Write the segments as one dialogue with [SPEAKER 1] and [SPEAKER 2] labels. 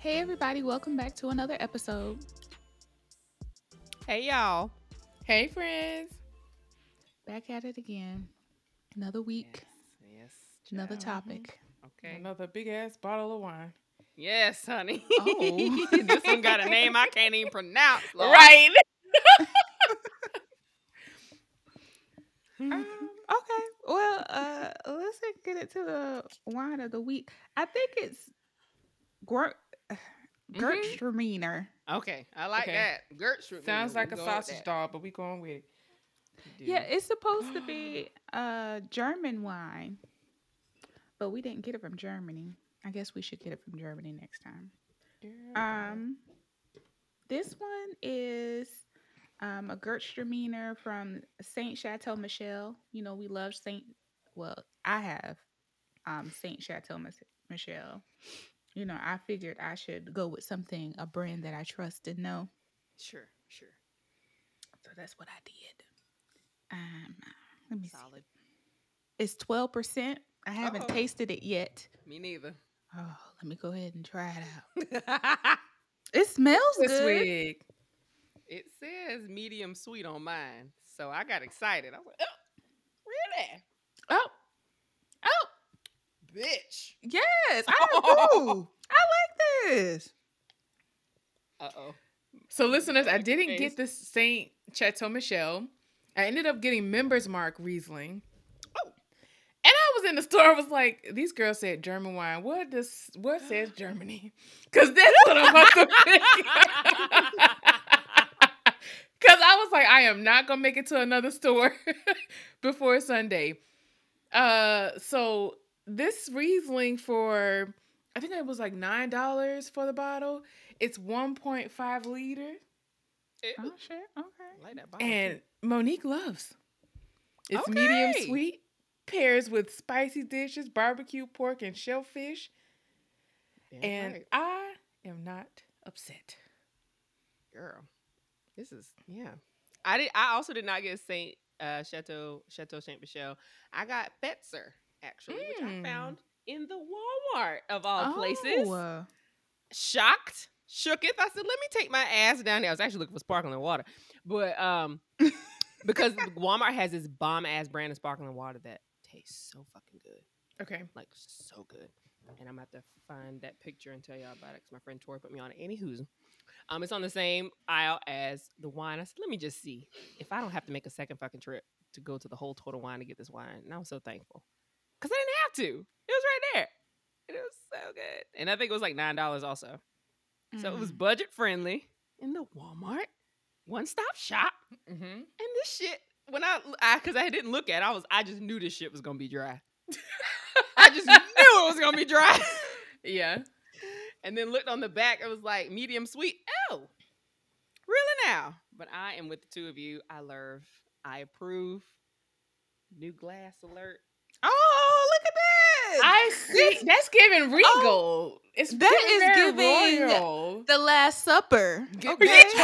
[SPEAKER 1] Hey, everybody, welcome back to another episode.
[SPEAKER 2] Hey, y'all.
[SPEAKER 3] Hey, friends.
[SPEAKER 1] Back at it again. Another week,
[SPEAKER 2] Yes.
[SPEAKER 1] another
[SPEAKER 2] child.
[SPEAKER 1] topic.
[SPEAKER 2] Okay.
[SPEAKER 3] Another big ass bottle of wine.
[SPEAKER 2] Yes, honey.
[SPEAKER 1] Oh.
[SPEAKER 2] this one got a name I can't even pronounce. Lord.
[SPEAKER 3] Right.
[SPEAKER 1] Um, okay, well, uh, let's get it to the wine of the week. I think it's Gert Gewürztraminer.
[SPEAKER 2] Okay, I like
[SPEAKER 3] Okay.
[SPEAKER 2] that. Gertrude.
[SPEAKER 3] Sounds like a
[SPEAKER 2] We'll go with
[SPEAKER 3] sausage
[SPEAKER 2] that.
[SPEAKER 3] dog, but we going with it.
[SPEAKER 1] Yeah, it's supposed to be a German wine, but we didn't get it from Germany. I guess we should get it from Germany next time. Um, this one is um, a Gewürztraminer from Saint Chateau Michelle. You know, we love Saint. Well, I have um, Saint Chateau Michelle. You know, I figured I should go with something, a brand that I trust and know.
[SPEAKER 2] Sure, sure.
[SPEAKER 1] So that's what I did. Um, let me see. It's twelve percent. I haven't
[SPEAKER 2] Uh-oh.
[SPEAKER 1] tasted it yet.
[SPEAKER 2] Me neither.
[SPEAKER 1] Oh, let me go ahead and try it out. It smells
[SPEAKER 3] This
[SPEAKER 1] good.
[SPEAKER 3] week.
[SPEAKER 2] it says medium sweet on mine, so I got excited. I was like, oh, really?
[SPEAKER 1] Oh, oh,
[SPEAKER 2] Bitch.
[SPEAKER 1] yes, I do. I like this.
[SPEAKER 2] Uh oh.
[SPEAKER 3] So, listeners, I didn't get the Saint Chateau Michelle. I ended up getting Members Mark Riesling.
[SPEAKER 2] Oh.
[SPEAKER 3] And I was in the store. I was like, "These girls said German wine. What does what says Germany? Because that's what I'm about to pick." Because I was like, I am not gonna make it to another store before Sunday. Uh, so this Riesling for I think it was like nine dollars for the bottle. It's one point five liter,
[SPEAKER 2] Ew.
[SPEAKER 1] Oh shit. Okay.
[SPEAKER 2] Like that bottle,
[SPEAKER 3] and Monique loves. It's medium sweet, pairs with spicy dishes, barbecue pork, and shellfish.
[SPEAKER 2] Damn
[SPEAKER 3] And
[SPEAKER 2] right,
[SPEAKER 3] I am not upset.
[SPEAKER 2] girl, this is yeah. I did. I also did not get Saint uh, Chateau Chateau Saint Michelle. I got Fetzer actually, which I
[SPEAKER 3] Mm.
[SPEAKER 2] found in the Walmart of all places.
[SPEAKER 1] Oh, uh,
[SPEAKER 2] shocked, shooketh. I said, let me take my ass down there. I was actually looking for sparkling water, but um, because Walmart has this bomb ass brand of sparkling water that tastes so fucking good,
[SPEAKER 3] Okay.
[SPEAKER 2] like so good. And I'm gonna have to find that picture and tell y'all about it because my friend Tori put me on it. Anywho's, um, it's on the same aisle as the wine. I said, let me just see if I don't have to make a second fucking trip to go to the whole Total Wine to get this wine. And I was so thankful because I didn't have to. It was right there. And it was so good. And I think it was like nine dollars also. So it was
[SPEAKER 1] mm.
[SPEAKER 2] budget friendly in the Walmart one stop shop.
[SPEAKER 3] Mm-hmm.
[SPEAKER 2] And this shit, when I, I, cause I didn't look at, it, I was, I just knew this shit was gonna be dry. I just knew it was gonna be dry.
[SPEAKER 3] Yeah.
[SPEAKER 2] and then looked on the back, it was like medium sweet. Oh, really now? But I am with the two of you. I love, I approve. New glass alert.
[SPEAKER 1] Oh, look at that!
[SPEAKER 3] I see. This, That's giving regal. Oh, it's
[SPEAKER 1] that is giving-
[SPEAKER 3] royal.
[SPEAKER 1] the Last Supper.
[SPEAKER 3] Get-
[SPEAKER 1] okay.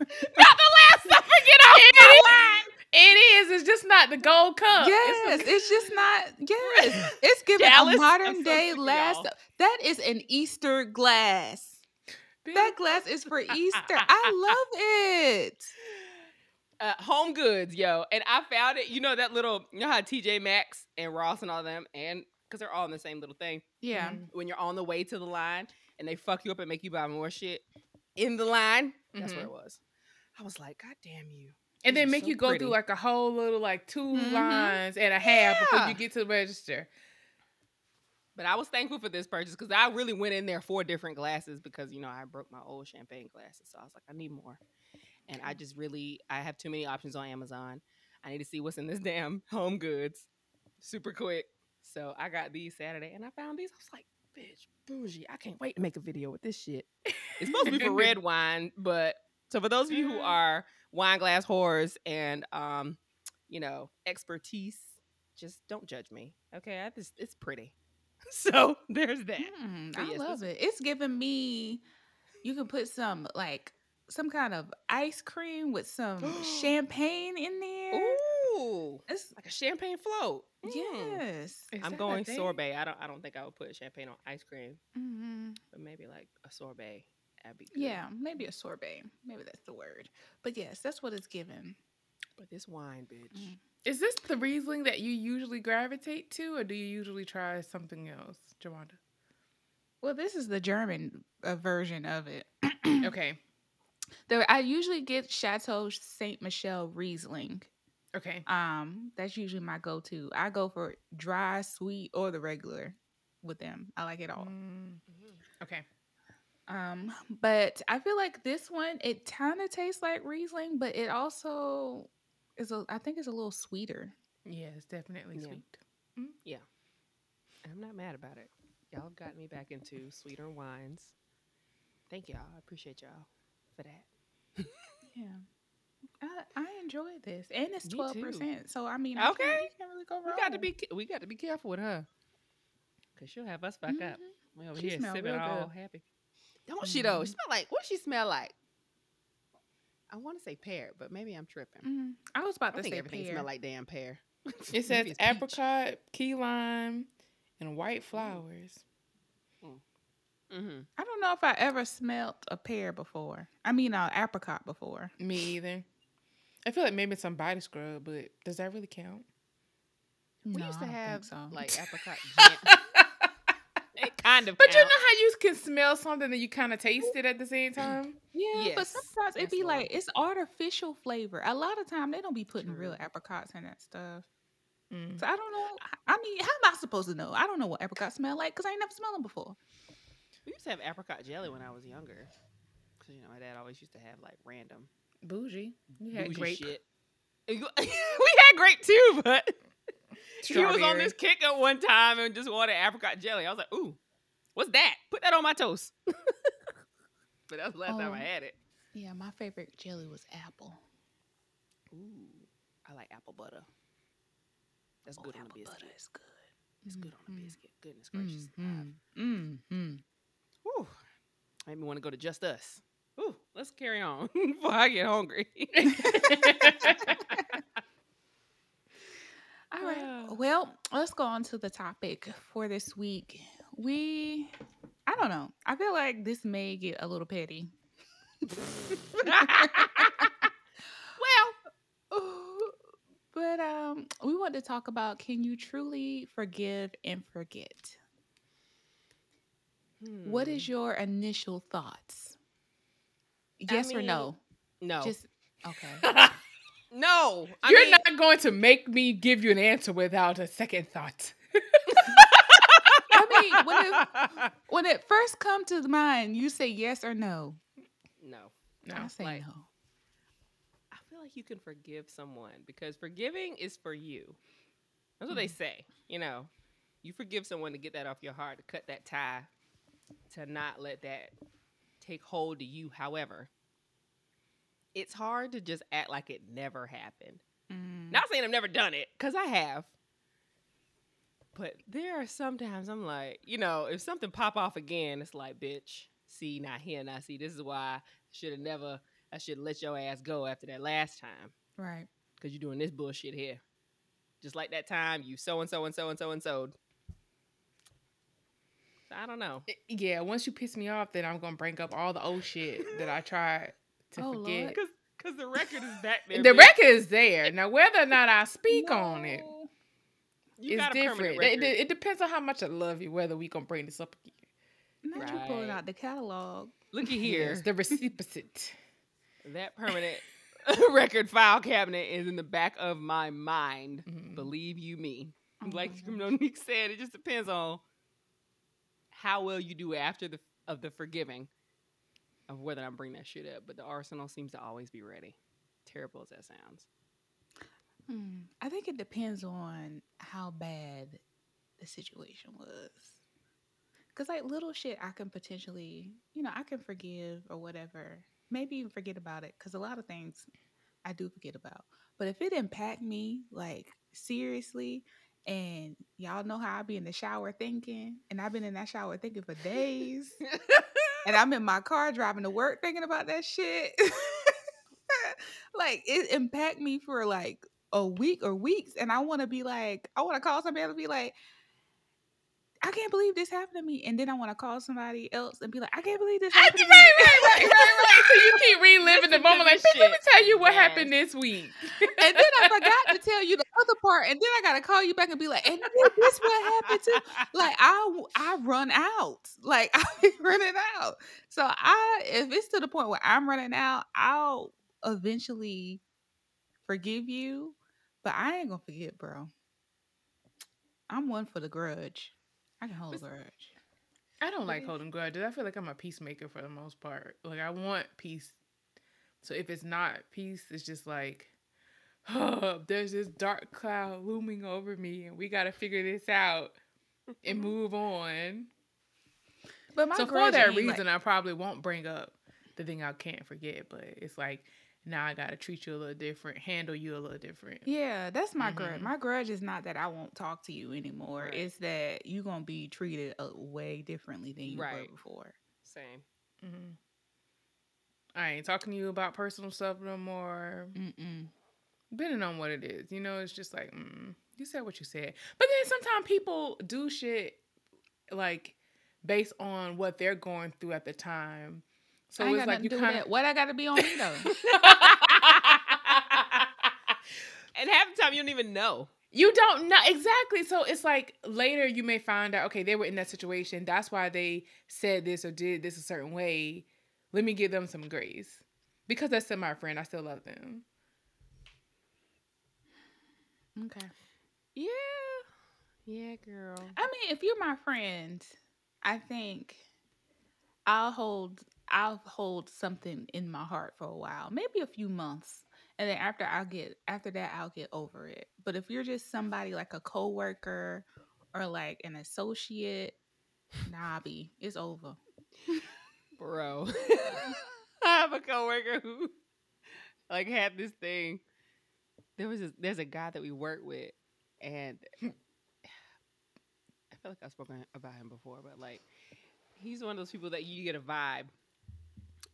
[SPEAKER 2] Not the last supper. Get off
[SPEAKER 3] It
[SPEAKER 2] my
[SPEAKER 3] is.
[SPEAKER 2] line.
[SPEAKER 3] It is. It's just not the gold cup.
[SPEAKER 1] Yes,
[SPEAKER 3] It's
[SPEAKER 1] it's just not. Yes, it's giving
[SPEAKER 2] Dallas,
[SPEAKER 1] a modern
[SPEAKER 2] so
[SPEAKER 1] day last.
[SPEAKER 2] y'all.
[SPEAKER 1] That is an Easter glass. That glass is for Easter. I love it.
[SPEAKER 2] Uh, home goods, yo. And I found it. You know that little, you know how TJ Maxx and Ross and all them, and because they're all in the same little thing.
[SPEAKER 1] Yeah.
[SPEAKER 3] Mhm.
[SPEAKER 2] When you're on the way to the line and they fuck you up and make you buy more shit in the line, that's where
[SPEAKER 3] Mhm.
[SPEAKER 2] it was. I was like, God damn you.
[SPEAKER 3] and
[SPEAKER 2] This
[SPEAKER 3] then make
[SPEAKER 2] so
[SPEAKER 3] you go
[SPEAKER 2] pretty.
[SPEAKER 3] through like a whole little like 2
[SPEAKER 1] Mhm.
[SPEAKER 3] lines and a half before you get to the register.
[SPEAKER 2] But I was thankful for this purchase because I really went in there for different glasses because you know I broke my old champagne glasses, so I was like, I need more. And I just really I have too many options on Amazon. I need to see what's in this damn home goods super quick. So I got these Saturday and I found these. I was like, bitch, bougie. I can't wait to make a video with this shit. It's supposed to be for red wine, but so for those of you who are wine glass whores and um, you know, expertise, just don't judge me. Okay, I just it's pretty. So there's that.
[SPEAKER 1] Mm,
[SPEAKER 2] But
[SPEAKER 1] I love it. It's giving me. You can put some like some kind of ice cream with some champagne in there.
[SPEAKER 2] Ooh,
[SPEAKER 1] It's
[SPEAKER 2] like a champagne float. Mm.
[SPEAKER 1] yes.
[SPEAKER 3] Is
[SPEAKER 2] I'm going sorbet. I don't. I don't think I would put champagne on ice cream,
[SPEAKER 1] hmm
[SPEAKER 2] but maybe like a sorbet. That'd be good.
[SPEAKER 1] Yeah, maybe a sorbet. Maybe that's the word. But yes, that's what it's given.
[SPEAKER 2] But this wine, bitch.
[SPEAKER 1] Mm.
[SPEAKER 3] Is this the Riesling that you usually gravitate to, or do you usually try something else, Jawanda?
[SPEAKER 1] Well, this is the German uh, version of it.
[SPEAKER 3] Okay.
[SPEAKER 1] There, I usually get Chateau Saint Michelle Riesling.
[SPEAKER 3] Okay.
[SPEAKER 1] Um, that's usually my go-to. I go for dry, sweet, or the regular with them. I like it all.
[SPEAKER 3] Mm,
[SPEAKER 2] Mhm.
[SPEAKER 3] okay.
[SPEAKER 1] Um, but I feel like this one it kind of tastes like Riesling, but it also is a I think it's a little sweeter.
[SPEAKER 3] Yeah, it's definitely
[SPEAKER 2] Yeah.
[SPEAKER 3] sweet.
[SPEAKER 2] And I'm not mad about it. Y'all have gotten me back into sweeter wines. Thank y'all. I appreciate y'all for that.
[SPEAKER 1] Yeah. I, I enjoy this, and it's twelve percent. So I mean, I
[SPEAKER 2] Okay.
[SPEAKER 1] can't, can't really go wrong.
[SPEAKER 2] We got to be. We got to be careful with her, cause she'll have us back up.
[SPEAKER 1] Mhm.
[SPEAKER 2] We over
[SPEAKER 1] She
[SPEAKER 2] here
[SPEAKER 1] smell
[SPEAKER 2] sipping all
[SPEAKER 1] good.
[SPEAKER 2] happy. Don't she though? She
[SPEAKER 1] Mhm.
[SPEAKER 2] smell like what? She smell like? I want to say pear, but maybe I'm tripping.
[SPEAKER 1] Mhm. I was about
[SPEAKER 2] I
[SPEAKER 1] to
[SPEAKER 2] think
[SPEAKER 1] say
[SPEAKER 2] everything
[SPEAKER 1] pear.
[SPEAKER 2] smell like damn pear.
[SPEAKER 3] It says
[SPEAKER 2] it's peach.
[SPEAKER 3] apricot, key lime, and white flowers.
[SPEAKER 2] Mhm.
[SPEAKER 1] I don't know if I ever smelled a pear before. I mean, an apricot before.
[SPEAKER 3] Me either. I feel like maybe some body scrub, but does that really count?
[SPEAKER 2] We
[SPEAKER 1] No,
[SPEAKER 2] used to have
[SPEAKER 1] so.
[SPEAKER 2] like apricot jam. it kind of.
[SPEAKER 3] But you know how you can smell something and you kind of taste it at the same time?
[SPEAKER 1] Yeah, but sometimes it
[SPEAKER 2] that's
[SPEAKER 1] be like it's artificial flavor. A lot of time they don't be putting real apricots in that stuff.
[SPEAKER 3] Mm.
[SPEAKER 1] So I don't know. I mean, how am I supposed to know? I don't know what apricots smell like because I ain't never smelled them before.
[SPEAKER 2] We used to have apricot jelly when I was younger. Cause you know my dad always used to have like random
[SPEAKER 3] Bougie. You had
[SPEAKER 2] bougie
[SPEAKER 3] grape.
[SPEAKER 2] shit. we had grape too, but he was on this kick at one time and just wanted apricot jelly. I was like, ooh, what's that? Put that on my toast. but that was the last time I
[SPEAKER 1] Oh.
[SPEAKER 2] had it.
[SPEAKER 1] Yeah, my favorite jelly was apple.
[SPEAKER 2] Ooh, I like apple butter. That's
[SPEAKER 1] Oh,
[SPEAKER 2] good on a
[SPEAKER 1] apple
[SPEAKER 2] biscuit.
[SPEAKER 1] butter is good.
[SPEAKER 2] It's good on a
[SPEAKER 1] Mhm.
[SPEAKER 2] biscuit. Goodness gracious.
[SPEAKER 1] Mm, mm, mm.
[SPEAKER 2] Whew. Made me want to go to Just Us. Ooh, let's carry on before I get hungry.
[SPEAKER 1] All right. Well, let's go on to the topic for this week. We, I don't know. I feel like this may get a little petty.
[SPEAKER 2] well,
[SPEAKER 1] but um, we want to talk about can you truly forgive and forget? What
[SPEAKER 2] hmm,
[SPEAKER 1] is your initial thoughts? Yes or
[SPEAKER 2] mean,
[SPEAKER 1] no?
[SPEAKER 2] no?
[SPEAKER 1] Just okay.
[SPEAKER 2] no. I
[SPEAKER 3] You're
[SPEAKER 2] mean,
[SPEAKER 3] not going to make me give you an answer without a second thought.
[SPEAKER 1] I mean, when it, when it first come to mind, you say yes or no.
[SPEAKER 2] no.
[SPEAKER 3] No.
[SPEAKER 1] I say
[SPEAKER 2] like-
[SPEAKER 1] no.
[SPEAKER 2] I feel like you can forgive someone because forgiving is for you. That's what they say. You know, you forgive someone to get that off your heart, to cut that tie, to not let that take hold of you. However, it's hard to just act like it never happened.
[SPEAKER 1] Mm.
[SPEAKER 2] Not saying I've never done it, because I have. But there are sometimes I'm like, you know, if something pop off again, it's like, bitch, see, not here, not see. This is why I should have never, I should let your ass go after that last time.
[SPEAKER 1] Right.
[SPEAKER 2] Because you're doing this bullshit here. Just like that time you so and so and so and so and so. So I don't know.
[SPEAKER 3] Yeah, once you piss me off, then I'm gonna bring up all the old shit that I tried to
[SPEAKER 1] Oh,
[SPEAKER 3] forget.
[SPEAKER 2] Because because the record is back there.
[SPEAKER 3] The
[SPEAKER 2] bitch.
[SPEAKER 3] record is there. Now, whether or not I speak on it
[SPEAKER 1] No.
[SPEAKER 2] You
[SPEAKER 3] is
[SPEAKER 2] got a
[SPEAKER 3] different. It, it- it depends on how much I love you, whether we gonna bring this up again.
[SPEAKER 1] Not you pulling out the catalog.
[SPEAKER 2] Looky here.
[SPEAKER 3] Yes, the reciprocate.
[SPEAKER 2] That permanent record file cabinet is in the back of my mind.
[SPEAKER 3] Mhm.
[SPEAKER 2] Believe you me.
[SPEAKER 1] Oh,
[SPEAKER 2] like
[SPEAKER 1] my
[SPEAKER 2] Monique said, it just depends on how well you do after the of the forgiving of whether I bring that shit up. But the arsenal seems to always be ready. Terrible as that sounds.
[SPEAKER 1] Hmm. I think it depends on how bad the situation was. Cause like little shit, I can potentially, you know, I can forgive or whatever. Maybe even forget about it. Cause a lot of things I do forget about. But if it impact me like seriously, and y'all know how I be in the shower thinking, and I've been in that shower thinking for days, and I'm in my car driving to work thinking about that shit. like it impact me for like a week or weeks, and I want to be like, I want to call somebody and be like, I can't believe this happened to me. And then I want to call somebody else and be like, I can't believe this happened
[SPEAKER 3] right,
[SPEAKER 1] to me.
[SPEAKER 3] right, right, right, right. So you keep reliving the moment. Like, let me tell you what happened this week.
[SPEAKER 1] and then I forgot to tell you the other part. And then I got to call you back and be like, and this what happened to like I I run out. Like I be running out. So I if it's to the point where I'm running out, I'll eventually forgive you. But I ain't gonna forget, bro. I'm one for the grudge. I can hold a grudge.
[SPEAKER 3] I don't like holding grudges. I feel like I'm a peacemaker for the most part. Like I want peace. So if it's not peace, it's just like, oh, there's this dark cloud looming over me, and we got to figure this out and move on.
[SPEAKER 1] But my
[SPEAKER 3] so for that
[SPEAKER 1] ain't, like-
[SPEAKER 3] reason, I probably won't bring up the thing I can't forget. But it's like now I got to treat you a little different, handle you a little different.
[SPEAKER 1] Yeah, that's my grudge.
[SPEAKER 3] Mhm.
[SPEAKER 1] My grudge is not that I won't talk to you anymore.
[SPEAKER 2] Right.
[SPEAKER 1] It's that you're gonna be treated uh, way differently than you were before.
[SPEAKER 2] Same.
[SPEAKER 3] Mm-hmm. I ain't talking to you about personal stuff no more.
[SPEAKER 1] Mm-mm.
[SPEAKER 3] Depending on what it is, you know, it's just like mm, you said what you said. But then sometimes people do shit like based on what they're going through at the time. So
[SPEAKER 1] I ain't
[SPEAKER 3] it's
[SPEAKER 1] got
[SPEAKER 3] like you kind of.
[SPEAKER 1] What I got to be on me though?
[SPEAKER 2] and half the time you don't even know.
[SPEAKER 3] you don't know exactly. So it's like later you may find out okay they were in that situation. That's why they said this or did this a certain way. Let me give them some grace because that's still my friend. I still love them.
[SPEAKER 1] Okay.
[SPEAKER 2] Yeah. Yeah, girl.
[SPEAKER 1] I mean, if you're my friend, I think I'll hold I'll hold something in my heart for a while, maybe a few months. And then after I'll get after that I'll get over it. But if you're just somebody like a coworker or like an associate, nah, it's over.
[SPEAKER 2] Bro. I have a coworker who like had this thing. There was this, there's a guy that we work with and I feel like I've spoken about him before, but like he's one of those people that you get a vibe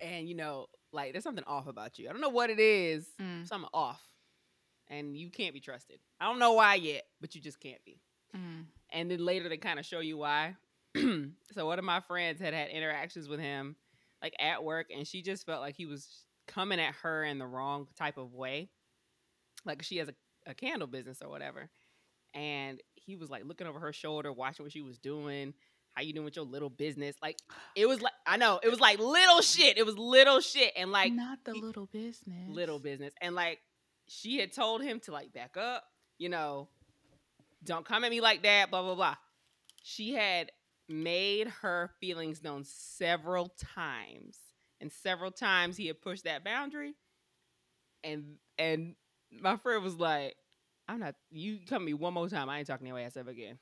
[SPEAKER 2] and you know, like there's something off about you. I don't know what it is.
[SPEAKER 1] Mm.
[SPEAKER 2] Something off. And you can't be trusted. I don't know why yet, but you just can't be.
[SPEAKER 1] Mm.
[SPEAKER 2] and then later they kind of show you why. so one of my friends had had interactions with him, like at work, and she just felt like he was coming at her in the wrong type of way. Like she has a, a candle business or whatever, and he was like looking over her shoulder, watching what she was doing. How you doing with your little business? Like it was like I know it was like little shit. It was little shit, and like
[SPEAKER 1] not the little business.
[SPEAKER 2] little business. And like she had told him to like back up, you know, don't come at me like that, blah blah blah. She had made her feelings known several times. And several times he had pushed that boundary. And and my friend was like, I'm not you come me one more time, I ain't talking to your ass ever again.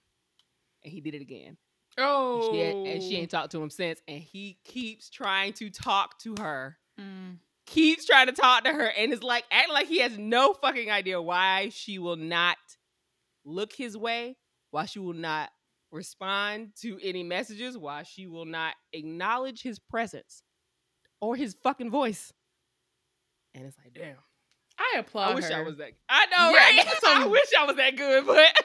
[SPEAKER 2] And he did it again. And
[SPEAKER 3] Oh,
[SPEAKER 2] she, had- and she ain't talked to him since. And he keeps trying to talk to her
[SPEAKER 1] Mm.
[SPEAKER 2] keeps trying to talk to her and is like acting like he has no fucking idea why she will not look his way, why she will not respond to any messages, why she will not acknowledge his presence or his fucking voice. And it's like, damn.
[SPEAKER 3] I applaud
[SPEAKER 2] I wish I
[SPEAKER 3] her.
[SPEAKER 2] was that. I know,
[SPEAKER 3] Yeah,
[SPEAKER 2] right?
[SPEAKER 3] that's
[SPEAKER 2] I wish I was that good, but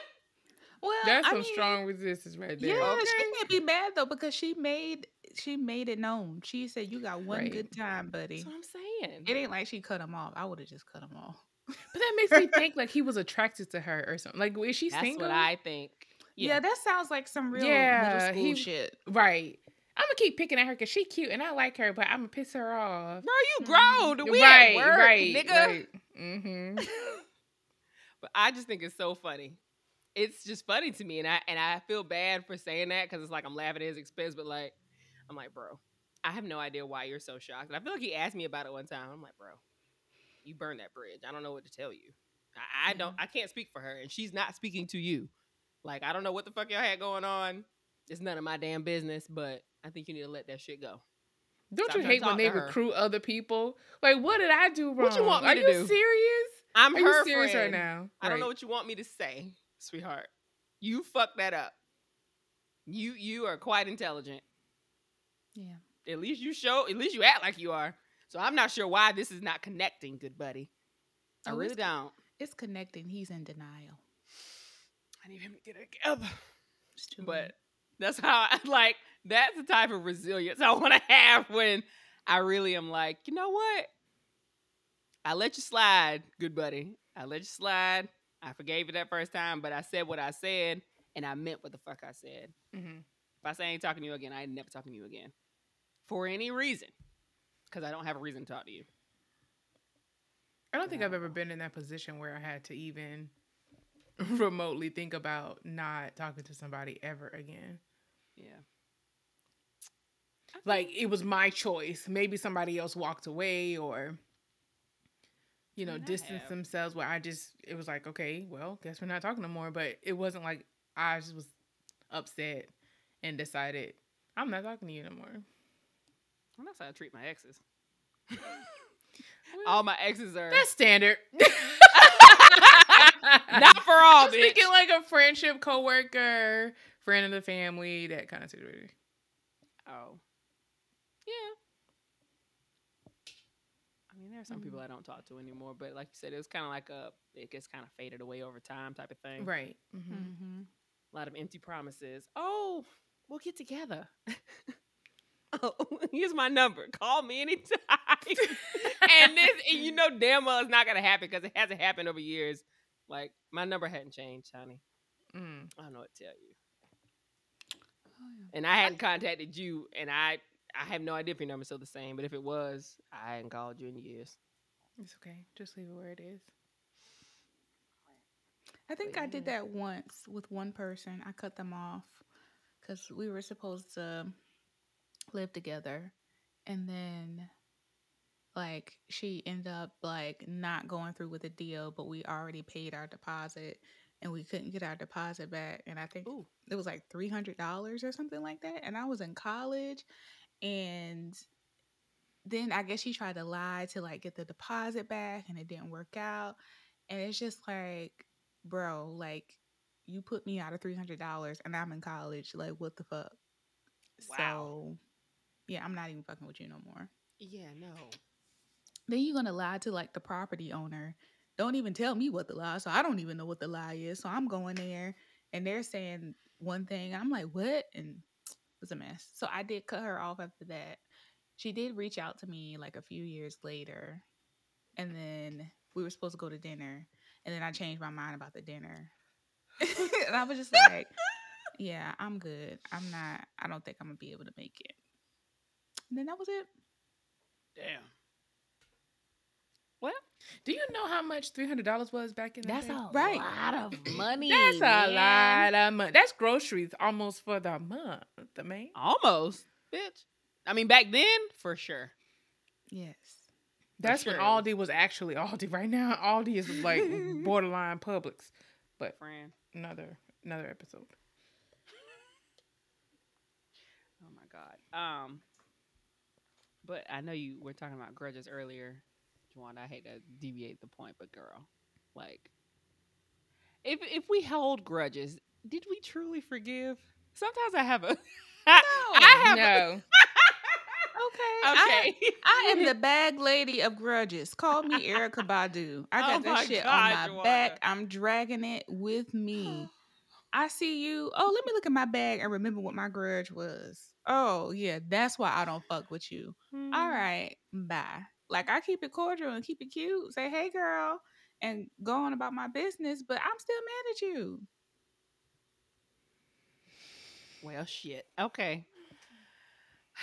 [SPEAKER 1] Well,
[SPEAKER 3] That's
[SPEAKER 1] I
[SPEAKER 3] some
[SPEAKER 1] mean,
[SPEAKER 3] strong resistance right there.
[SPEAKER 1] Yeah,
[SPEAKER 2] Okay.
[SPEAKER 1] she can't be mad though because she made she made it known. She said you got one
[SPEAKER 3] Right.
[SPEAKER 1] good time, buddy.
[SPEAKER 2] that's what I'm saying.
[SPEAKER 1] It ain't like she cut him off. I would have just cut him off.
[SPEAKER 3] But that makes me think like he was attracted to her or something. Like, is she
[SPEAKER 2] That's
[SPEAKER 3] single?
[SPEAKER 2] what I think.
[SPEAKER 1] Yeah, that sounds like some real
[SPEAKER 3] Yeah,
[SPEAKER 1] middle school
[SPEAKER 3] he-
[SPEAKER 1] shit.
[SPEAKER 3] Right. I'm gonna keep picking at her because she cute and I like her, but I'm gonna piss her off.
[SPEAKER 2] Girl, you mm-hmm. grown. We
[SPEAKER 3] right,
[SPEAKER 2] at work,
[SPEAKER 3] right,
[SPEAKER 2] nigga.
[SPEAKER 3] right. Mm-hmm.
[SPEAKER 2] but I just think it's so funny. It's just funny to me, and I and I feel bad for saying that because it's like I'm laughing at his expense, but like I'm like, bro, I have no idea why you're so shocked. And I feel like he asked me about it one time. I'm like, bro, you burned that bridge. I don't know what to tell you. I, I don't. I can't speak for her, and she's not speaking to you. Like I don't know what the fuck y'all had going on. It's none of my damn business, but I think you need to let that shit go.
[SPEAKER 3] Don't you hate when they recruit other people? Like, what did I do wrong?
[SPEAKER 2] What you want me
[SPEAKER 3] Are
[SPEAKER 2] to
[SPEAKER 3] you
[SPEAKER 2] do?
[SPEAKER 3] serious?
[SPEAKER 2] I'm
[SPEAKER 3] Are
[SPEAKER 2] her
[SPEAKER 3] you serious
[SPEAKER 2] friend.
[SPEAKER 3] right now?
[SPEAKER 2] I don't know what you want me to say, sweetheart. You fucked that up. You you are quite intelligent.
[SPEAKER 1] Yeah.
[SPEAKER 2] At least you show. At least you act like you are. So I'm not sure why this is not connecting, good buddy. I
[SPEAKER 1] Oh,
[SPEAKER 2] really
[SPEAKER 1] it's-
[SPEAKER 2] don't.
[SPEAKER 1] It's connecting. He's in denial.
[SPEAKER 2] I need him to get it together.
[SPEAKER 1] It's too
[SPEAKER 2] But. That's how I like. That's the type of resilience I want to have when I really am like, you know what? I let you slide, good buddy. I let you slide. I forgave you that first time, but I said what I said, and I meant what the fuck I said.
[SPEAKER 3] Mhm.
[SPEAKER 2] If I say I ain't talking to you again, I ain't never talking to you again. For any reason. Because I don't have a reason to talk to you.
[SPEAKER 3] I don't think I've ever been in that position where I had to even remotely think about not talking to somebody ever again.
[SPEAKER 2] Yeah.
[SPEAKER 3] Like it was my choice. Maybe somebody else walked away or you know, distanced themselves where I just it was like, okay, well, guess we're not talking no more. But it wasn't like I just was upset and decided I'm not talking to you no more.
[SPEAKER 2] Well, that's how I treat my exes. all my exes are
[SPEAKER 3] That's standard.
[SPEAKER 2] not for all,
[SPEAKER 3] speaking like a friendship, coworker, friend of the family, that kind of situation.
[SPEAKER 2] Oh. Yeah. I mean, there are some people I don't talk to anymore, but like you said, it was kind of like a, it gets kind of faded away over time type of thing.
[SPEAKER 3] Right. hmm
[SPEAKER 1] Mm-hmm.
[SPEAKER 2] A lot of empty promises. Oh, we'll get together. oh, here's my number. Call me anytime. and this, and you know damn well it's not going to happen because it hasn't happened over years. Like, my number hadn't changed, honey.
[SPEAKER 3] Mm.
[SPEAKER 2] I don't know what to tell you.
[SPEAKER 1] Oh, yeah.
[SPEAKER 2] and I hadn't contacted you, and I I have no idea if your number's still the same. But if it was, I hadn't called you in years.
[SPEAKER 3] It's okay. Just leave it where it is.
[SPEAKER 1] I think
[SPEAKER 2] But
[SPEAKER 1] I did that once with one person. I cut them off because we were supposed to live together, and then like she ended up like not going through with the deal, but we already paid our deposit, and we couldn't get our deposit back. And I think
[SPEAKER 2] Ooh.
[SPEAKER 1] it was like three hundred dollars or something like that. And I was in college, and then I guess she tried to lie to like get the deposit back, and it didn't work out. And it's just like, bro, like you put me out of three hundred dollars, and I'm in college. Like, what the fuck?
[SPEAKER 2] Wow.
[SPEAKER 1] So, yeah, I'm not even fucking with you no more.
[SPEAKER 2] Yeah, no.
[SPEAKER 1] Then you're gonna lie to like the property owner. Don't even tell me what the lie. So I don't even know what the lie is. So I'm going there, and they're saying one thing. I'm like, what? And it was a mess. So I did cut her off after that. She did reach out to me like a few years later, and then we were supposed to go to dinner, and then I changed my mind about the dinner, and I was just like, yeah, I'm good. I'm not. I don't think I'm gonna be able to make it. And then that was it.
[SPEAKER 2] Damn. Well,
[SPEAKER 3] Do you know how much three hundred dollars was back in the
[SPEAKER 2] that's
[SPEAKER 3] day?
[SPEAKER 2] a
[SPEAKER 1] Right.
[SPEAKER 2] lot of money.
[SPEAKER 3] That's a lot of money. That's groceries almost for the month, the man.
[SPEAKER 2] Almost, bitch. I mean, back then, for sure.
[SPEAKER 1] Yes.
[SPEAKER 3] That's when. Aldi was actually Aldi. Right now, Aldi is like borderline Publix. But
[SPEAKER 2] Friend.
[SPEAKER 3] another another episode.
[SPEAKER 2] Oh my god. Um. But I know you were talking about grudges earlier, Juwan. I hate to deviate the point, but girl, like, if if we hold grudges, did we truly forgive? Sometimes I have a. I have. a-
[SPEAKER 3] no.
[SPEAKER 1] Okay. I,
[SPEAKER 2] okay.
[SPEAKER 1] I am the bag lady of grudges. Call me Erykah Badu. I got
[SPEAKER 2] Oh
[SPEAKER 1] that shit
[SPEAKER 2] God,
[SPEAKER 1] on my
[SPEAKER 2] Jawanda.
[SPEAKER 1] back. I'm dragging it with me. I see you. Oh, let me look at my bag and remember what my grudge was. Oh, yeah, that's why I don't fuck with you.
[SPEAKER 2] Mm.
[SPEAKER 1] All right, bye. Like I keep it cordial and keep it cute. Say, hey girl, and go on about my business, but I'm still mad at you.
[SPEAKER 2] Well, shit. Okay.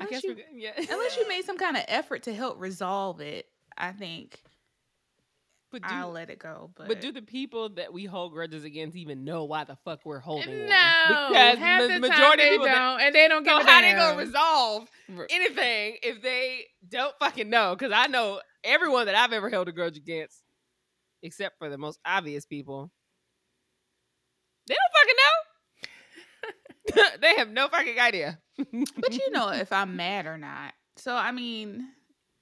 [SPEAKER 2] I
[SPEAKER 1] Unless
[SPEAKER 2] guess
[SPEAKER 1] you.
[SPEAKER 2] Yeah.
[SPEAKER 1] unless you made some kind of effort to help resolve it, I think
[SPEAKER 2] but do,
[SPEAKER 1] I'll let it go. But,
[SPEAKER 2] But do the people that we hold grudges against even know why the fuck we're holding?
[SPEAKER 3] No,
[SPEAKER 2] Because
[SPEAKER 3] half
[SPEAKER 2] the
[SPEAKER 3] the,
[SPEAKER 2] majority
[SPEAKER 3] they
[SPEAKER 2] people
[SPEAKER 3] don't, and they don't give
[SPEAKER 2] So
[SPEAKER 3] a
[SPEAKER 2] how they
[SPEAKER 3] damn.
[SPEAKER 2] gonna resolve anything if they don't fucking know? Because I know everyone that I've ever held a grudge against, except for the most obvious people, they don't fucking know. they have no fucking idea.
[SPEAKER 1] but you know if I'm mad or not. So I mean,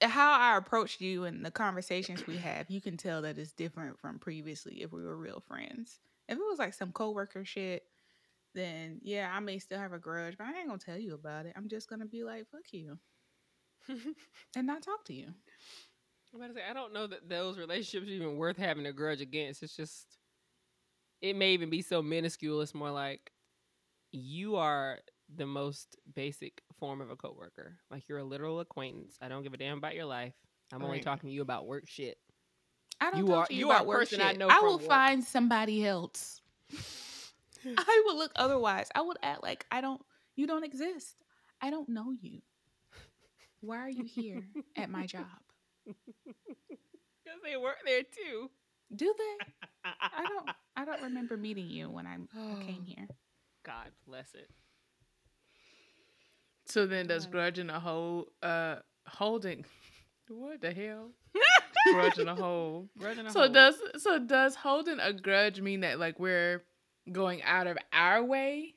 [SPEAKER 1] how I approach you and the conversations we have, you can tell that it's different from previously if we were real friends. If it was like some coworker shit, then yeah, I may still have a grudge, but I ain't gonna tell you about it. I'm just gonna be like, fuck you. and not talk to you.
[SPEAKER 2] I'm about to say, I don't know that those relationships are even worth having a grudge against. It's just, it may even be so minuscule. It's more like you are the most basic form of a coworker. Like you're a literal acquaintance. I don't give a damn about your life. I'm only
[SPEAKER 3] Right.
[SPEAKER 2] talking to you about work shit.
[SPEAKER 1] I don't
[SPEAKER 2] You
[SPEAKER 1] talk
[SPEAKER 2] are-
[SPEAKER 1] to you,
[SPEAKER 2] you are
[SPEAKER 1] about
[SPEAKER 2] a
[SPEAKER 1] work
[SPEAKER 2] person I know
[SPEAKER 1] I will
[SPEAKER 2] work.
[SPEAKER 1] find somebody else. I would look otherwise. I would act like I don't. You don't exist. I don't know you. Why are you here at my job?
[SPEAKER 2] Because they work there too.
[SPEAKER 1] Do they? I don't. I don't remember meeting you when I came here.
[SPEAKER 2] God bless it.
[SPEAKER 3] So then, does grudging a hold, uh, holding, what the hell? grudging a.
[SPEAKER 2] Grudging a
[SPEAKER 3] So
[SPEAKER 2] hold.
[SPEAKER 3] does so does holding a grudge mean that like we're going out of our way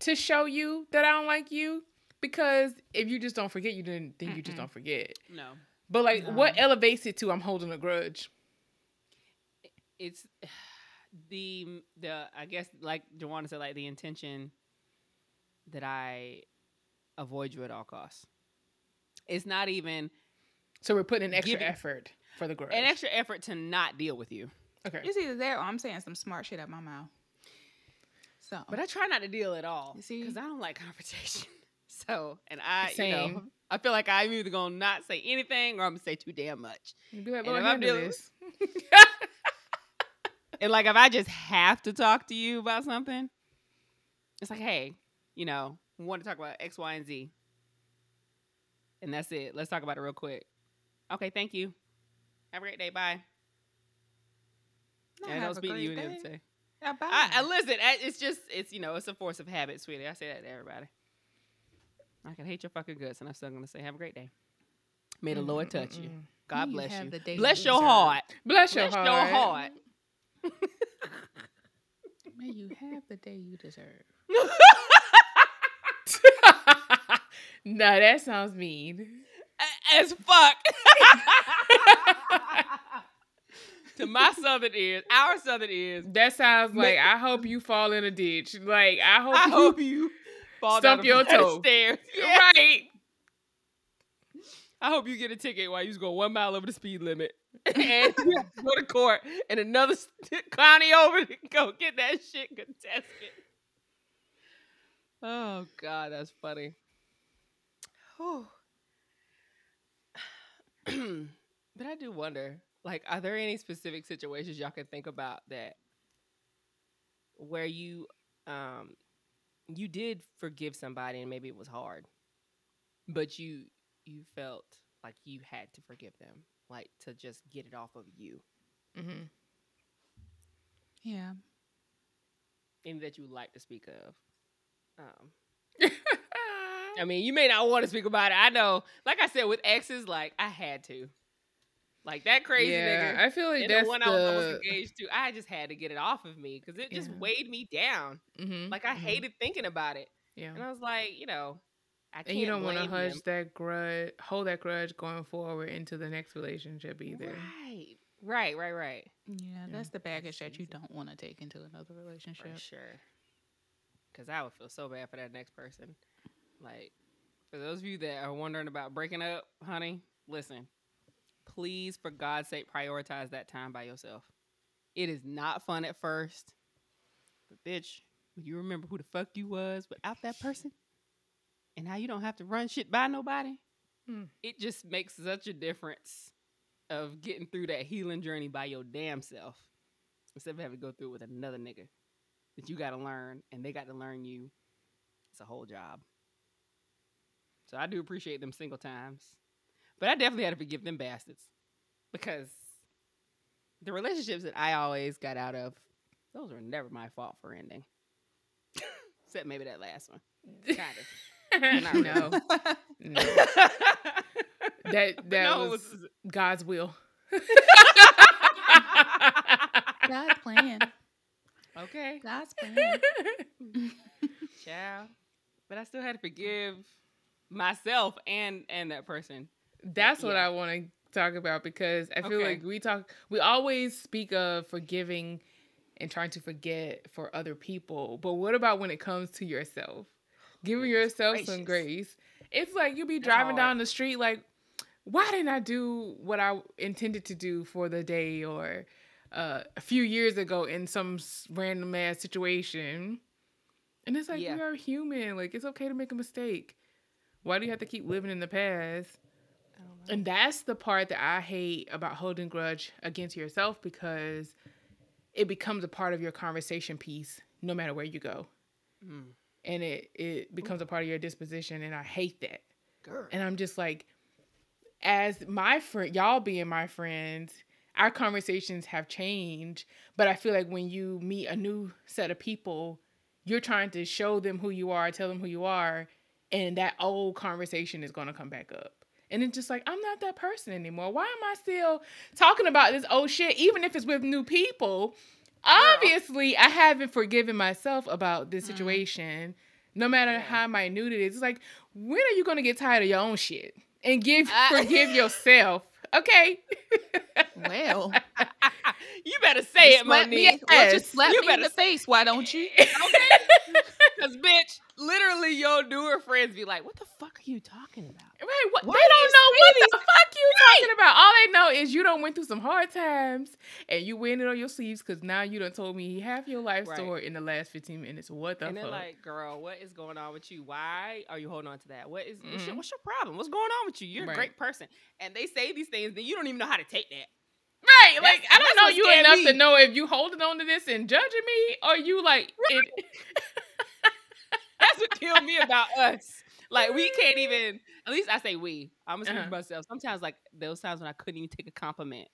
[SPEAKER 3] to show you that I don't like you? Because if you just don't forget, you didn't think you just don't forget.
[SPEAKER 2] no.
[SPEAKER 3] But like, what elevates it to I'm holding a grudge?
[SPEAKER 2] it's the the I guess like Jawanda said, like the intention that I avoid you at all costs. It's not even
[SPEAKER 3] So we're putting an extra
[SPEAKER 2] Giving-
[SPEAKER 3] effort for the grudge.
[SPEAKER 2] an extra effort to not deal with you.
[SPEAKER 3] Okay.
[SPEAKER 1] It's either there or I'm saying some smart shit out my mouth. So,
[SPEAKER 2] But I try not to deal at all
[SPEAKER 1] You see?
[SPEAKER 2] because I don't like confrontation. So, and I, you know, I feel like I'm either gonna not say anything or I'm gonna say too damn much.
[SPEAKER 3] You'd be like,
[SPEAKER 2] And if I'm dealing-
[SPEAKER 3] this.
[SPEAKER 2] And like if I just have to talk to you about something, it's like, hey, you know, we want to talk about X, Y, and Z. And that's it. Let's talk about it real quick. Okay, thank you. Have a great day. Bye. and I don't speak to you
[SPEAKER 1] day. Yeah, bye.
[SPEAKER 2] I, I listen. I, it's just it's you know it's a force of habit, sweetie. I say that to everybody. I can hate your fucking guts, and I'm still gonna say have a great day. May the Lord touch you. God
[SPEAKER 1] you
[SPEAKER 2] bless you. Bless your heart.
[SPEAKER 3] Bless your
[SPEAKER 2] Bless
[SPEAKER 3] heart.
[SPEAKER 2] your heart.
[SPEAKER 1] May you have the day you deserve.
[SPEAKER 3] no, that sounds mean.
[SPEAKER 2] As fuck. to my southern ears, our southern ears.
[SPEAKER 3] That sounds like I hope you fall in a ditch. Like I hope
[SPEAKER 2] I
[SPEAKER 3] you
[SPEAKER 2] hope you fall
[SPEAKER 3] Stump your
[SPEAKER 2] a flight of
[SPEAKER 3] toe.
[SPEAKER 2] Stairs. Yeah.
[SPEAKER 3] right.
[SPEAKER 2] I hope you get a ticket while you going one mile over the speed limit, and you have to go to court and another st- county over to go get that shit contested. Oh God, that's funny. But I do wonder, like, are there any specific situations y'all can think about that where you um you did forgive somebody and maybe it was hard, but you you felt like you had to forgive them, like to just get it off of you,
[SPEAKER 3] Mm-hmm.
[SPEAKER 1] Yeah.
[SPEAKER 2] any that you would like to speak of. Um, I mean, you may not want to speak about it. I know, like I said, with exes, like I had to, like that crazy
[SPEAKER 3] yeah,
[SPEAKER 2] nigga.
[SPEAKER 3] I feel like
[SPEAKER 2] and
[SPEAKER 3] that's
[SPEAKER 2] the one I was almost
[SPEAKER 3] the.
[SPEAKER 2] engaged to, I just had to get it off of me because it just
[SPEAKER 3] Yeah.
[SPEAKER 2] weighed me down.
[SPEAKER 3] Mhm,
[SPEAKER 2] Like I
[SPEAKER 3] mhm,
[SPEAKER 2] hated thinking about it,
[SPEAKER 3] Yeah.
[SPEAKER 2] and I was like, you know, I can't.
[SPEAKER 3] And you don't want to hush
[SPEAKER 2] them.
[SPEAKER 3] that grudge, hold that grudge going forward into the next relationship either.
[SPEAKER 2] Right, right, right, right.
[SPEAKER 1] Yeah, that's the baggage that you don't want to take into another relationship.
[SPEAKER 2] For sure. Because I would feel so bad for that next person. Like, for those of you that are wondering about breaking up, honey, listen. Please, for God's sake, prioritize that time by yourself. It is not fun at first. But, bitch, you remember who the fuck you was without that person and how you don't have to run shit by nobody,
[SPEAKER 3] Hmm.
[SPEAKER 2] it just makes such a difference of getting through that healing journey by your damn self instead of having to go through it with another nigga that you got to learn and they got to learn you. It's a whole job. So I do appreciate them single times, but I definitely had to forgive them bastards because the relationships that I always got out of, those were never my fault for ending. Except maybe that last one. Kind of.
[SPEAKER 3] no, no. That that
[SPEAKER 2] no, it
[SPEAKER 3] was God's will.
[SPEAKER 1] God's plan.
[SPEAKER 2] okay.
[SPEAKER 1] God's plan.
[SPEAKER 2] Child. But I still had to forgive myself and and that person.
[SPEAKER 3] That's what I want to talk about because I feel
[SPEAKER 2] Okay.
[SPEAKER 3] like we talk, we always speak of forgiving and trying to forget for other people. But what about when it comes to yourself? Giving yourself some grace. It's like you be driving down the street, like, why didn't I do what I intended to do for the day or uh, a few years ago in some random ass situation? And it's like,
[SPEAKER 2] Yeah.
[SPEAKER 3] we are human. Like, it's okay to make a mistake. Why do you have to keep living in the past?
[SPEAKER 2] I don't know.
[SPEAKER 3] And that's the part that I hate about holding grudge against yourself because it becomes a part of your conversation piece no matter where you go.
[SPEAKER 2] Mm.
[SPEAKER 3] And it it becomes a part of your disposition and I hate that.
[SPEAKER 2] Girl.
[SPEAKER 3] And I'm just like as my friend y'all being my friends, our conversations have changed, but I feel like when you meet a new set of people, you're trying to show them who you are, tell them who you are, and that old conversation is going to come back up. And it's just like, I'm not that person anymore. Why am I still talking about this old shit, even if it's with new people? Obviously, I haven't forgiven myself about this
[SPEAKER 1] Mhm.
[SPEAKER 3] situation, no matter how minute it is. It's like, when are you going to get tired of your own shit and give
[SPEAKER 2] I-
[SPEAKER 3] forgive yourself? Okay.
[SPEAKER 1] Well,
[SPEAKER 2] you better say it,
[SPEAKER 1] slap me,
[SPEAKER 2] Monique.
[SPEAKER 1] well, just slap
[SPEAKER 2] You
[SPEAKER 1] me in
[SPEAKER 2] better
[SPEAKER 1] the face. Why don't you?
[SPEAKER 2] Because, bitch, literally your newer friends be like, what the fuck are you talking about?
[SPEAKER 3] Right. What, they
[SPEAKER 2] do
[SPEAKER 3] don't know what the fuck you talking about. All they know is you don't went through some hard times and you wearing it on your sleeves because now you done told me half your life
[SPEAKER 2] Right.
[SPEAKER 3] story in the last 15 minutes. What the
[SPEAKER 2] and they're
[SPEAKER 3] fuck?
[SPEAKER 2] like, girl, what is going on with you? Why are you holding on to that? What is, what's, your,
[SPEAKER 3] Mhm.
[SPEAKER 2] what's your problem? What's going on with you? You're
[SPEAKER 3] Right.
[SPEAKER 2] a great person. And they say these things, then you don't even know how to take that.
[SPEAKER 3] right.
[SPEAKER 2] That's-
[SPEAKER 3] Like, I don't know you enough
[SPEAKER 2] me.
[SPEAKER 3] to know if you holding on to this and judging me or you like, it,
[SPEAKER 2] That's what killed me about us. Like we can't even. At least I say we. I'm gonna speak
[SPEAKER 3] Uh-huh.
[SPEAKER 2] for myself. Sometimes, like those times when I couldn't even take a compliment,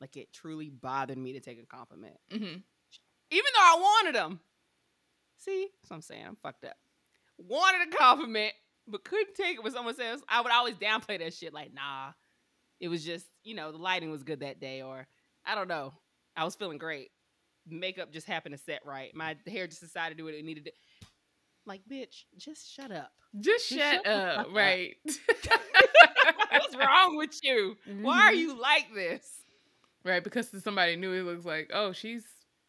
[SPEAKER 2] like it truly bothered me to take a compliment,
[SPEAKER 3] Mhm.
[SPEAKER 2] even though I wanted them. See, that's what I'm saying. I'm fucked up. Wanted a compliment, but couldn't take it when someone says. I would always downplay that shit. Like, nah, it was just you know the lighting was good that day, or I don't know. I was feeling great. Makeup just happened to set right. My hair just decided to do what it needed to. Like, bitch, just shut up.
[SPEAKER 3] just
[SPEAKER 2] Just
[SPEAKER 3] shut
[SPEAKER 2] shut
[SPEAKER 3] up. Right.
[SPEAKER 2] What's wrong with you? Why are
[SPEAKER 3] Mhm.
[SPEAKER 2] you like this?
[SPEAKER 3] Right. Because somebody knew it looks like, oh, she's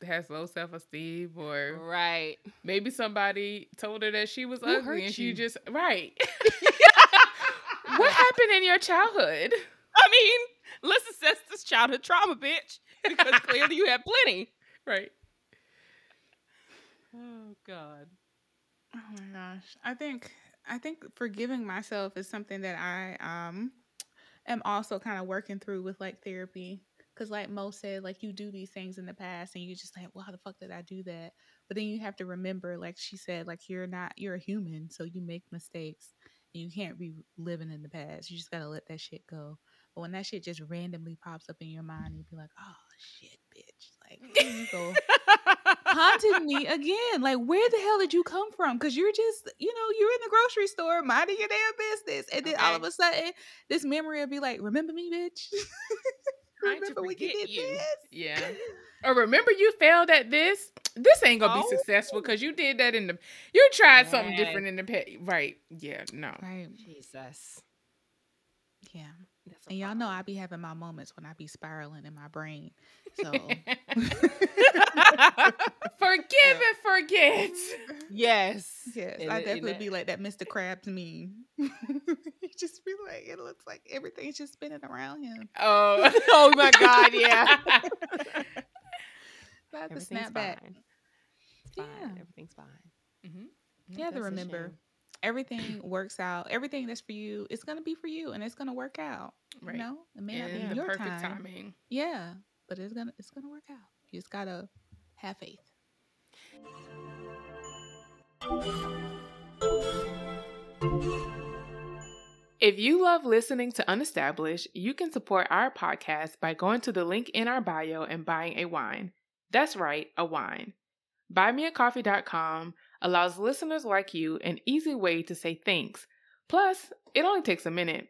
[SPEAKER 3] has low self esteem or
[SPEAKER 2] Right.
[SPEAKER 3] Maybe somebody told her that she was
[SPEAKER 2] Who
[SPEAKER 3] ugly and she
[SPEAKER 2] you?
[SPEAKER 3] just right. what happened in your childhood?
[SPEAKER 2] I mean, let's assess this childhood trauma, bitch, because clearly you have plenty.
[SPEAKER 3] Right.
[SPEAKER 2] Oh God.
[SPEAKER 1] Oh my gosh. I think I think forgiving myself is something that I um am also kind of working through with like therapy. Cause like Mo said, like you do these things in the past and you just like, how the fuck did I do that? But then you have to remember, like she said, like you're not you're a human, so you make mistakes and you can't be living in the past. You just gotta let that shit go. But when that shit just randomly pops up in your mind, you'd be like, oh shit, bitch. Like you go haunted me again. Like, where the hell did you come from? Because you're just, you know, you're in the grocery store minding your damn business, and then all of a sudden, this memory will be like, "Remember me, bitch? Remember when you
[SPEAKER 2] forget
[SPEAKER 1] did
[SPEAKER 2] you."
[SPEAKER 1] this?"
[SPEAKER 3] Yeah. Or remember you failed at this? This ain't gonna
[SPEAKER 2] Oh.
[SPEAKER 3] be successful because you did that in the you tried something different in the past. Right. Yeah, no.
[SPEAKER 1] Right.
[SPEAKER 2] Jesus.
[SPEAKER 1] Yeah.
[SPEAKER 2] That's
[SPEAKER 1] And y'all know
[SPEAKER 2] problem.
[SPEAKER 1] I be having my moments when I be spiraling in my brain. So.
[SPEAKER 3] Forgive and forget.
[SPEAKER 2] yes.
[SPEAKER 1] Yes,
[SPEAKER 2] And
[SPEAKER 1] I definitely
[SPEAKER 2] that-
[SPEAKER 1] be like that Mr. Krabs meme. you just be like, it looks like everything's just spinning around him.
[SPEAKER 3] Oh.
[SPEAKER 2] Oh my God, yeah.
[SPEAKER 1] I have to
[SPEAKER 2] Everything's
[SPEAKER 1] snap back.
[SPEAKER 2] fine. It's fine.
[SPEAKER 1] Yeah.
[SPEAKER 2] Everything's fine.
[SPEAKER 3] Mm-hmm.
[SPEAKER 1] You have to
[SPEAKER 2] That's a
[SPEAKER 1] remember
[SPEAKER 2] shame.
[SPEAKER 1] Everything works out. Everything that's for you, it's gonna be for you, and it's gonna work out.
[SPEAKER 3] Right.
[SPEAKER 1] You know, it may not be your
[SPEAKER 3] perfect
[SPEAKER 1] time.
[SPEAKER 3] timing.
[SPEAKER 1] Yeah, but it's gonna it's gonna work out. You just gotta have faith.
[SPEAKER 3] If you love listening to Unestablished, you can support our podcast by going to the link in our bio and buying a wine. That's right, a wine. BuyMeACoffee.com allows listeners like you an easy way to say thanks. Plus, it only takes a minute.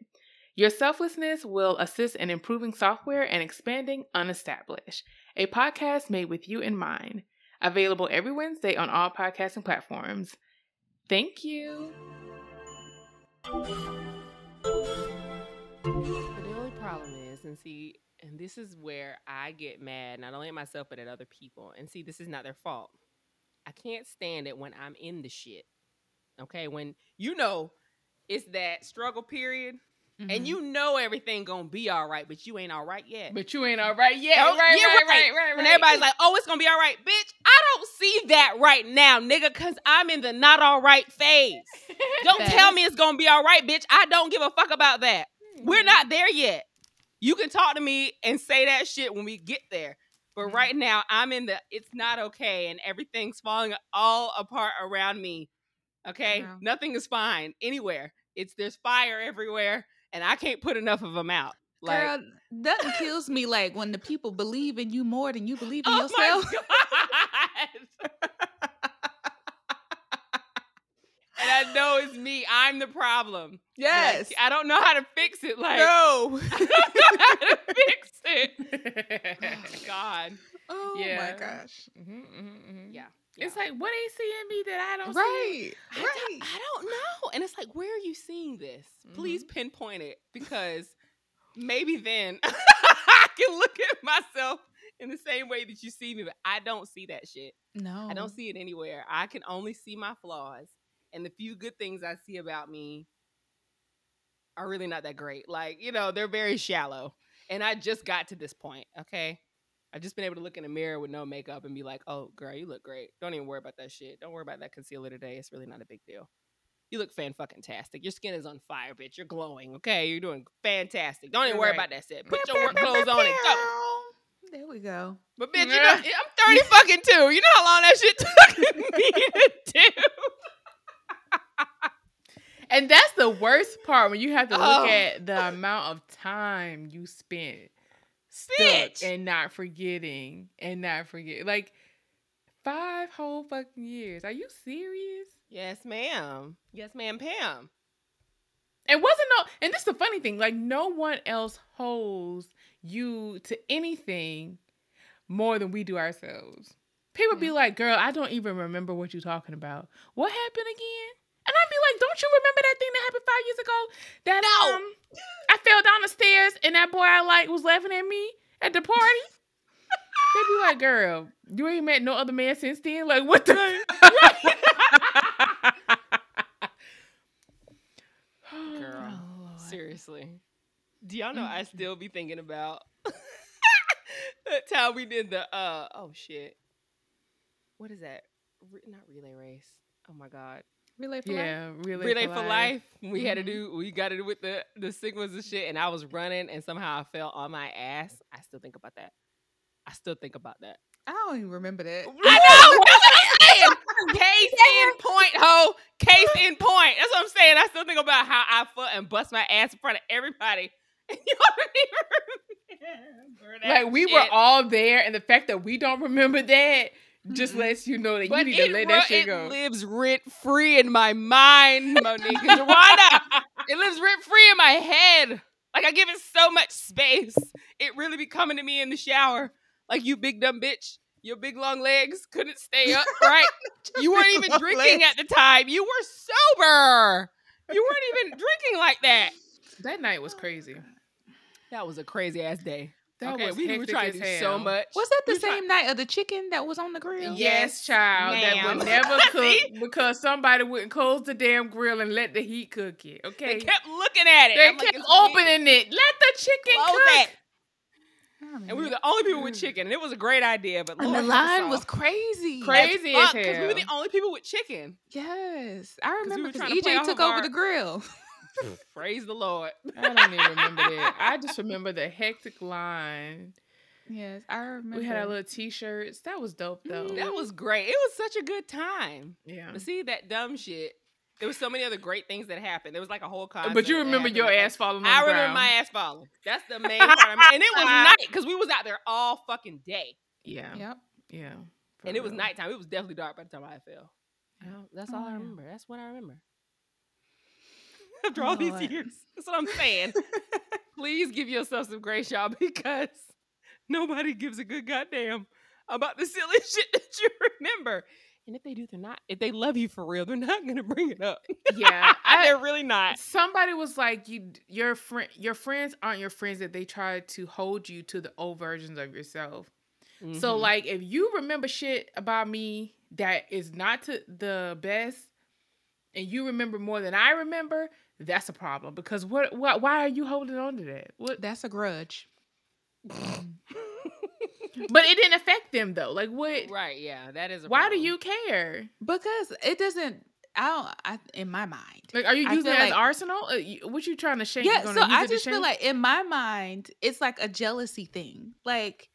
[SPEAKER 3] Your selflessness will assist in improving software and expanding Unestablished, a podcast made with you in mind. Available every Wednesday on all podcasting platforms. Thank you.
[SPEAKER 2] But the only problem is, and see, and this is where I get mad, not only at myself, but at other people. And see, this is not their fault. I can't stand it when I'm in the shit. Okay. When you know it's that struggle period
[SPEAKER 1] Mm-hmm.
[SPEAKER 2] and you know everything gonna be all right, but you ain't all right yet.
[SPEAKER 3] But you ain't all right yet.
[SPEAKER 2] Oh,
[SPEAKER 3] right,
[SPEAKER 2] yeah,
[SPEAKER 3] right,
[SPEAKER 2] right.
[SPEAKER 3] right, right,
[SPEAKER 2] And everybody's like, oh, it's gonna be all right. Bitch, I don't see that right now, nigga, because I'm in the not all right phase. Don't tell me it's gonna be all right, bitch. I don't give a fuck about that. We're not there yet. You can talk to me and say that shit when we get there. But
[SPEAKER 3] Mhm.
[SPEAKER 2] right now, I'm in the it's not okay, and everything's falling all apart around me. Okay?
[SPEAKER 1] Wow.
[SPEAKER 2] Nothing is fine anywhere. It's there's fire everywhere, and I can't put enough of them out. Like,
[SPEAKER 1] Girl, nothing kills me like when the people believe in you more than you believe in
[SPEAKER 2] oh
[SPEAKER 1] yourself.
[SPEAKER 2] my God. and I know it's me. I'm the problem. Like,
[SPEAKER 1] Yes.
[SPEAKER 2] I don't know how to fix it. Like,
[SPEAKER 1] no.
[SPEAKER 2] I don't know how to fix it. God.
[SPEAKER 1] oh
[SPEAKER 3] Yeah.
[SPEAKER 1] my gosh.
[SPEAKER 3] Mhm, mhm, mhm.
[SPEAKER 2] Yeah.
[SPEAKER 3] It's like, what they see in me that I don't see?
[SPEAKER 1] Right.
[SPEAKER 2] I don't,
[SPEAKER 1] Right.
[SPEAKER 2] I don't know. And it's like, where are you seeing this? Please
[SPEAKER 3] Mm-hmm.
[SPEAKER 2] pinpoint it because maybe then I can look at myself in the same way that you see me, but I don't see that shit.
[SPEAKER 1] No.
[SPEAKER 2] I don't see it anywhere. I can only see my flaws. And the few good things I see about me are really not that great. Like, you know, they're very shallow. And I just got to this point, okay? I've just been able to look in the mirror with no makeup and be like, oh, girl, you look great. Don't even worry about that shit. Don't worry about that concealer today. It's really not a big deal. You look fan fucking tastic. Your skin is on fire, bitch. You're glowing, okay? You're doing fantastic. Don't even
[SPEAKER 3] You're
[SPEAKER 2] worry
[SPEAKER 3] right.
[SPEAKER 2] about that shit. Put your work clothes on and go.
[SPEAKER 1] There we go.
[SPEAKER 2] But bitch, you know, I'm 30 fucking two. You know how long that shit took me to do?
[SPEAKER 3] And that's the worst part when you have to look
[SPEAKER 2] Oh.
[SPEAKER 3] at the amount of time you spent stuck and not forgetting and not forget. Like five whole fucking years. Are you serious?
[SPEAKER 2] Yes, ma'am. Yes, ma'am, Pam.
[SPEAKER 3] It wasn't no, and this is the funny thing. Like no one else holds you to anything more than we do ourselves. People be like, "Girl, I don't even remember what you're talking about. What happened again?" And I'd be like, "Don't you remember that thing that happened five years ago? That
[SPEAKER 2] No.
[SPEAKER 3] um, I fell down the stairs and that boy I like was laughing at me at the party." They'd be like, "Girl, you ain't met no other man since then. Like, what the?"
[SPEAKER 2] Girl.
[SPEAKER 1] Oh,
[SPEAKER 2] Seriously. Do y'all know I still be thinking about that time we did the uh oh shit. What is that? Re- not relay race. Oh my god.
[SPEAKER 1] Relay for life?
[SPEAKER 3] Yeah, really.
[SPEAKER 2] relay for life. We had to do mm-hmm. we got to do with the the sigmas and shit and I was running and somehow I fell on my ass. I still think about that. I still think about that.
[SPEAKER 1] I don't even remember that.
[SPEAKER 2] I know. That's what I'm saying. Case in point, ho. Case in point. That's what I'm saying. I still think about how I fought and bust my ass in front of everybody. You don't even remember that
[SPEAKER 3] Like we were all there, and the fact that we don't remember that just lets you know that
[SPEAKER 2] But
[SPEAKER 3] you need to let that shit go.
[SPEAKER 2] it lives rent free in my mind, Monique and Jawanda. it lives rent free in my head. Like I give it so much space. It really be coming to me in the shower. Like you big dumb bitch. Your big long legs couldn't stay up, right? you weren't even drinking
[SPEAKER 1] legs.
[SPEAKER 2] at the time. You were sober. You weren't even drinking like that.
[SPEAKER 3] that night was crazy.
[SPEAKER 2] That was a crazy ass day.
[SPEAKER 3] That
[SPEAKER 2] okay,
[SPEAKER 3] was
[SPEAKER 2] we were
[SPEAKER 3] hectic
[SPEAKER 2] trying
[SPEAKER 3] as
[SPEAKER 2] to do so much.
[SPEAKER 1] Was that the
[SPEAKER 2] We tried-
[SPEAKER 1] same night of the chicken that was on the grill?
[SPEAKER 2] Yes,
[SPEAKER 3] Yes, child. That would never cook because somebody wouldn't close the damn grill and let the heat cook it. Okay.
[SPEAKER 2] They kept looking at it.
[SPEAKER 3] They
[SPEAKER 2] I'm like,
[SPEAKER 3] kept
[SPEAKER 2] weird.
[SPEAKER 3] opening it. Let the chicken
[SPEAKER 2] Close
[SPEAKER 3] cook.
[SPEAKER 2] it.
[SPEAKER 1] I
[SPEAKER 2] And we were the only people with mm. chicken, and it was a great idea. But
[SPEAKER 1] And the line was crazy.
[SPEAKER 3] Crazy
[SPEAKER 2] As
[SPEAKER 3] as
[SPEAKER 2] we were the only people with chicken.
[SPEAKER 1] Yes, I remember because
[SPEAKER 2] trying to play
[SPEAKER 1] EJ took over
[SPEAKER 2] our-
[SPEAKER 1] the grill.
[SPEAKER 2] Praise the Lord.
[SPEAKER 3] I don't even remember that. I just remember the hectic line.
[SPEAKER 1] yes, I remember.
[SPEAKER 3] We had our little t-shirts. That was dope though.
[SPEAKER 1] Mm.
[SPEAKER 2] That was great. It was such a good time.
[SPEAKER 3] yeah.
[SPEAKER 2] But see that dumb shit. There was so many other great things that happened. There was like a whole concert.
[SPEAKER 3] But you remember your ass falling on
[SPEAKER 2] I
[SPEAKER 3] the
[SPEAKER 2] remember
[SPEAKER 3] ground.
[SPEAKER 2] my ass falling. That's the main part. of it. And it was night because we was out there all fucking day,
[SPEAKER 3] Yeah.
[SPEAKER 1] Yep.
[SPEAKER 3] Yeah. for
[SPEAKER 2] and it was nighttime. It was definitely dark by the time I fell. Well, that's all
[SPEAKER 1] Oh,
[SPEAKER 2] I
[SPEAKER 1] yeah.
[SPEAKER 2] remember. That's what I remember. After all these years, that's what I'm saying. Please give yourself some grace, y'all, because nobody gives a good goddamn about the silly shit that you remember. And if they do, they're not. If they love you for real, they're not gonna bring it up.
[SPEAKER 3] Yeah, I-
[SPEAKER 2] they're really not.
[SPEAKER 3] Somebody was like, "You, your friend, your friends aren't your friends. That they try to hold you to the old versions of yourself. So,
[SPEAKER 2] Mhm.
[SPEAKER 3] like, if you remember shit about me that is not to the best, and you remember more than I remember, that's a problem. Because what, what, why are you holding on to that? What?
[SPEAKER 1] That's a grudge.
[SPEAKER 3] But it didn't affect them though. Like, what?
[SPEAKER 2] right? Yeah, that is. A
[SPEAKER 3] Why do you care?
[SPEAKER 1] Because it doesn't. I don't. I, in my mind.
[SPEAKER 3] Like, are you
[SPEAKER 1] I
[SPEAKER 3] using
[SPEAKER 1] feel
[SPEAKER 3] it as
[SPEAKER 1] like-
[SPEAKER 3] arsenal? Uh, you- what you trying to shame?
[SPEAKER 1] Yeah. So I just feel like in my mind, it's like a jealousy thing. Like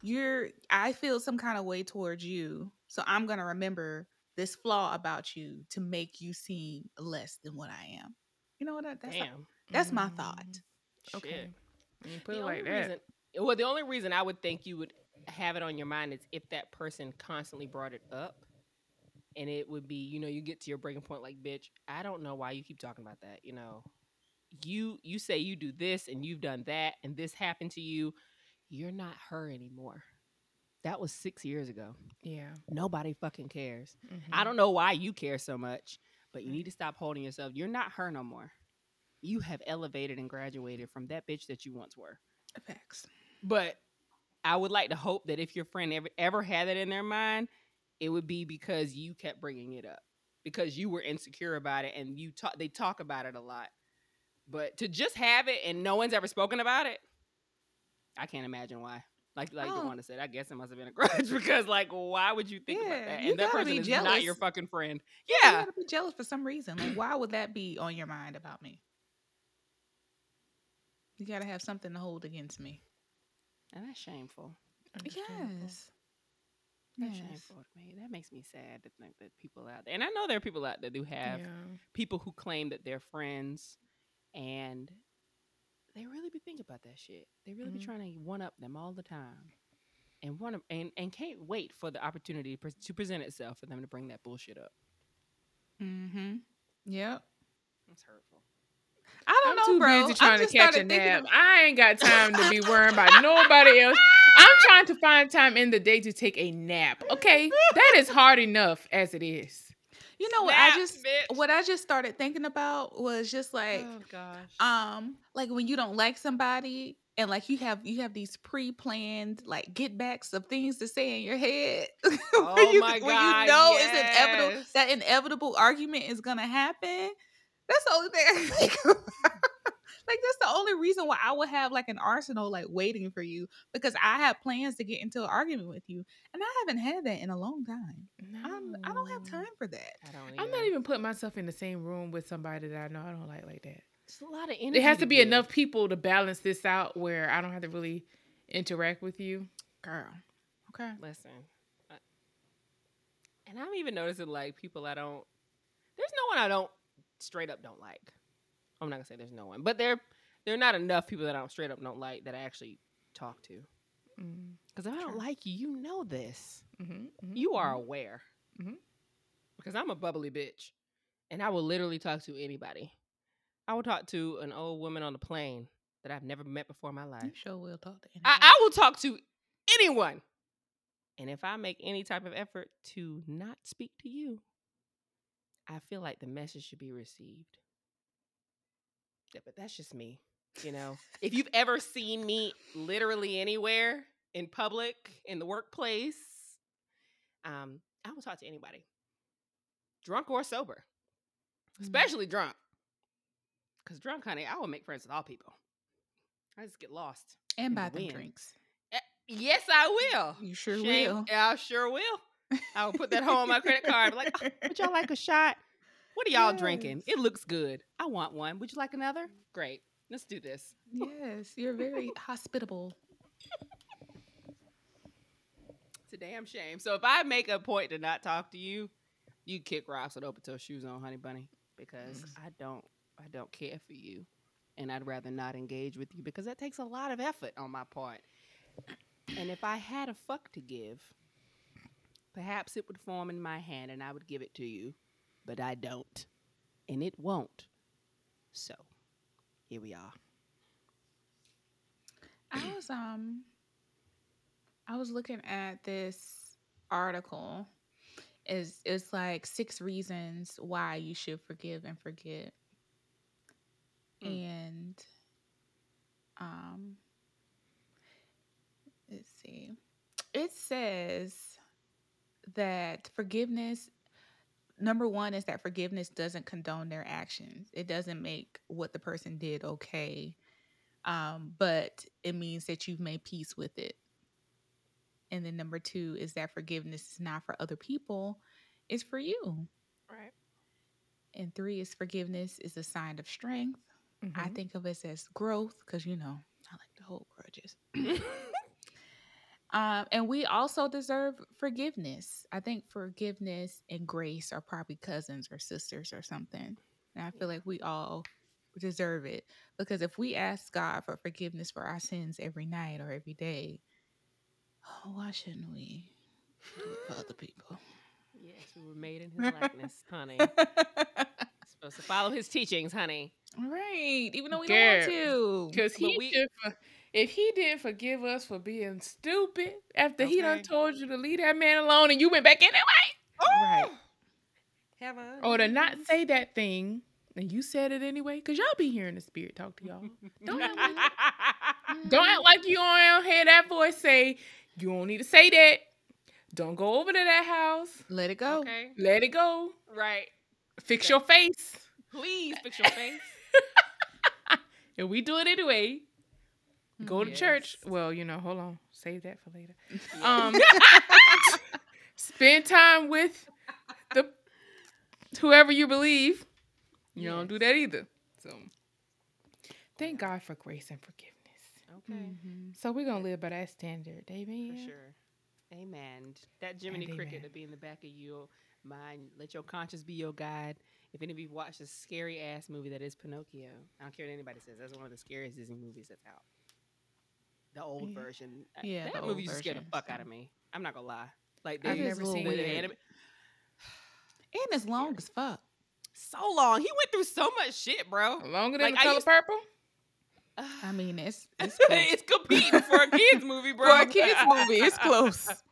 [SPEAKER 1] you're. I feel some kind of way towards you, so I'm gonna remember this flaw about you to make you seem less than what I am. You know what? I- That's
[SPEAKER 2] Damn.
[SPEAKER 1] that's my thought.
[SPEAKER 3] Mm, Okay.
[SPEAKER 2] Shit.
[SPEAKER 3] You put
[SPEAKER 2] The
[SPEAKER 3] it like
[SPEAKER 2] only
[SPEAKER 3] that.
[SPEAKER 2] reason- well, the only reason I would think you would have it on your mind is if that person constantly brought it up, and it would be, you know, you get to your breaking point, like, bitch, I don't know why you keep talking about that. You know, you you say you do this and you've done that, and this happened to you. You're not her anymore. That was six years ago.
[SPEAKER 3] Yeah.
[SPEAKER 2] Nobody fucking cares.
[SPEAKER 3] Mhm.
[SPEAKER 2] I don't know why you care so much, but you need to stop holding yourself. You're not her no more. You have elevated and graduated from that bitch that you once were.
[SPEAKER 1] Facts.
[SPEAKER 2] But I would like to hope that if your friend ever ever had it in their mind, it would be because you kept bringing it up because you were insecure about it and you talk they talk about it a lot. But to just have it and no one's ever spoken about it, I can't imagine why. Like like
[SPEAKER 1] Oh.
[SPEAKER 2] Jawanda said, I guess it must have been a grudge because like why would you think about
[SPEAKER 1] Yeah,
[SPEAKER 2] that?
[SPEAKER 1] you
[SPEAKER 2] And that person
[SPEAKER 1] be
[SPEAKER 2] is not your fucking friend. Yeah.
[SPEAKER 1] You gotta be jealous for some reason. Like, why would that be on your mind about me? You gotta have something to hold against me.
[SPEAKER 2] And that's shameful.
[SPEAKER 3] Oh, Understandable.
[SPEAKER 1] Yes.
[SPEAKER 2] That's
[SPEAKER 1] Yes.
[SPEAKER 2] shameful to me. That makes me sad to think that people out there, and I know there are people out there who have
[SPEAKER 3] Yeah.
[SPEAKER 2] people who claim that they're friends, and they really be thinking about that shit. They really
[SPEAKER 3] Mhm.
[SPEAKER 2] be trying to one up them all the time, and want to and and can't wait for the opportunity to present itself for them to bring that bullshit up.
[SPEAKER 1] Mm-hmm. Yep.
[SPEAKER 2] It's hurtful.
[SPEAKER 1] I don't
[SPEAKER 3] I'm
[SPEAKER 1] know,
[SPEAKER 3] too
[SPEAKER 1] bro.
[SPEAKER 3] busy trying
[SPEAKER 1] I
[SPEAKER 3] to catch a nap.
[SPEAKER 1] of-
[SPEAKER 3] I ain't got time to be worrying about nobody else. I'm trying to find time in the day to take a nap. Okay, that is hard enough as it is.
[SPEAKER 1] You know what? I just
[SPEAKER 2] bitch.
[SPEAKER 1] what I just started thinking about was just like
[SPEAKER 2] oh gosh.
[SPEAKER 1] um like when you don't like somebody and like you have you have these pre-planned like get backs of things to say in your head When
[SPEAKER 2] Oh
[SPEAKER 1] you-
[SPEAKER 2] my
[SPEAKER 1] when you know it's inevitable that inevitable argument is gonna happen that's the only thing i think about like that's the only reason why i would have like an arsenal like waiting for you because i have plans to get into an argument with you and i haven't had that in a long time I'm, i don't have time for that
[SPEAKER 2] I don't.
[SPEAKER 3] I'm not even putting myself in the same room with somebody that I know I don't like like that.
[SPEAKER 2] It's a lot of energy.
[SPEAKER 3] There has to be
[SPEAKER 2] give.
[SPEAKER 3] enough people to balance this out where I don't have to really interact with you.
[SPEAKER 1] girl okay
[SPEAKER 2] Listen, I- and I'm even noticing like people I don't. There's no one I don't straight up don't like. I'm not gonna say there's no one, but there there are not enough people that I don't straight up don't like that I actually talk to.
[SPEAKER 3] Mm,
[SPEAKER 2] Because if I don't like you, you know this.
[SPEAKER 3] mhm, mhm,
[SPEAKER 2] You are
[SPEAKER 3] mhm.
[SPEAKER 2] aware.
[SPEAKER 3] Mhm.
[SPEAKER 2] Because I'm a bubbly bitch, and I will literally talk to anybody. I will talk to an old woman on the plane that I've never met before in my life.
[SPEAKER 1] you sure will talk to
[SPEAKER 2] I. I will talk to anyone. And if I make any type of effort to not speak to you, I feel like the message should be received. Yeah, but that's just me. You know, if you've ever seen me literally anywhere in public, in the workplace, um, I will talk to anybody, drunk or sober,
[SPEAKER 3] Mm.
[SPEAKER 2] especially drunk. Because drunk, honey, I will make friends with all people. I just get lost.
[SPEAKER 1] and buy
[SPEAKER 2] the
[SPEAKER 1] them
[SPEAKER 2] wind.
[SPEAKER 1] drinks
[SPEAKER 2] Eh, Yes, I will.
[SPEAKER 1] you sure
[SPEAKER 2] Shame-
[SPEAKER 1] will
[SPEAKER 2] I sure will. I will put that home on my credit card. Like, "Oh, would y'all like a shot? What are y'all drinking? It looks good. I want one. Would you like another? Great. Let's do this.
[SPEAKER 1] yes you're very hospitable
[SPEAKER 2] It's a damn shame. So if I make a point to not talk to you, you kick rocks with open toe shoes on, honey bunny, because I don't, I don't care for you, and I'd rather not engage with you because that takes a lot of effort on my part. And if I had a fuck to give, perhaps it would form in my hand and I would give it to you, but I don't, and it won't. So here we are.
[SPEAKER 1] I was um I was looking at this article is it's like six reasons why you should forgive and forget.
[SPEAKER 2] Mm.
[SPEAKER 1] And um let's see. It says that forgiveness number one is that forgiveness doesn't condone their actions. It doesn't make what the person did okay. Um, but it means that you've made peace with it. And then number two is that forgiveness is not for other people, it's for you.
[SPEAKER 2] Right.
[SPEAKER 1] And three is forgiveness is a sign of strength. I
[SPEAKER 3] Mhm.
[SPEAKER 1] think of it as growth because you know I like to hold grudges. um, and we also deserve forgiveness. I think forgiveness and grace are probably cousins or sisters or something. And I feel like we all deserve it because if we ask God for forgiveness for our sins every night or every day, oh, why shouldn't we do it for other people?
[SPEAKER 2] yes, we were made in his likeness, honey. Supposed to follow his teachings, honey.
[SPEAKER 1] right, even though we
[SPEAKER 3] Girl,
[SPEAKER 1] don't want to.
[SPEAKER 3] Because
[SPEAKER 2] But
[SPEAKER 3] he
[SPEAKER 2] we-
[SPEAKER 3] should for- if he didn't forgive us for being stupid after he done told you to leave that man alone and you went back anyway,
[SPEAKER 1] Right.
[SPEAKER 2] Heaven.
[SPEAKER 3] or to not say that thing and you said it anyway, because y'all be hearing the spirit talk to y'all. Don't act like, don't act like you don't hear that voice say you don't need to say that. Don't go over to that house.
[SPEAKER 1] Let it go.
[SPEAKER 2] Okay.
[SPEAKER 3] Let it go.
[SPEAKER 2] Right.
[SPEAKER 3] Fix
[SPEAKER 2] Okay.
[SPEAKER 3] your face.
[SPEAKER 2] Please fix your face.
[SPEAKER 3] And we do it anyway. Go to church. Well, you know, hold on. Save that for later.
[SPEAKER 2] Yeah.
[SPEAKER 3] Um, spend time with the whoever you believe. You don't do that either. So, thank God for grace and forgiveness.
[SPEAKER 2] okay.
[SPEAKER 1] Mhm.
[SPEAKER 3] So we're gonna live by that standard, Amen.
[SPEAKER 2] For sure. Amen. That Jiminy
[SPEAKER 3] And
[SPEAKER 2] Cricket
[SPEAKER 3] amen.
[SPEAKER 2] to be in the back of your mind. Let your conscience be your guide. If any of you watched this scary ass movie that is Pinocchio, I don't care what anybody says. That's one of the scariest Disney movies that's out. The old
[SPEAKER 3] Yeah.
[SPEAKER 2] version.
[SPEAKER 1] Yeah,
[SPEAKER 2] that movie
[SPEAKER 1] old
[SPEAKER 2] used to the fuck out of me. I'm not gonna lie. Like
[SPEAKER 3] I've never seen
[SPEAKER 2] the
[SPEAKER 3] it.
[SPEAKER 2] anim-
[SPEAKER 1] And it's long as fuck.
[SPEAKER 2] so long. He went through so much shit, bro.
[SPEAKER 3] Longer than
[SPEAKER 2] Like,
[SPEAKER 3] the
[SPEAKER 2] I
[SPEAKER 3] color
[SPEAKER 2] used-
[SPEAKER 3] purple.
[SPEAKER 1] I mean, it's it's
[SPEAKER 2] it's competing for a kids movie, bro.
[SPEAKER 1] For a kids movie, it's close.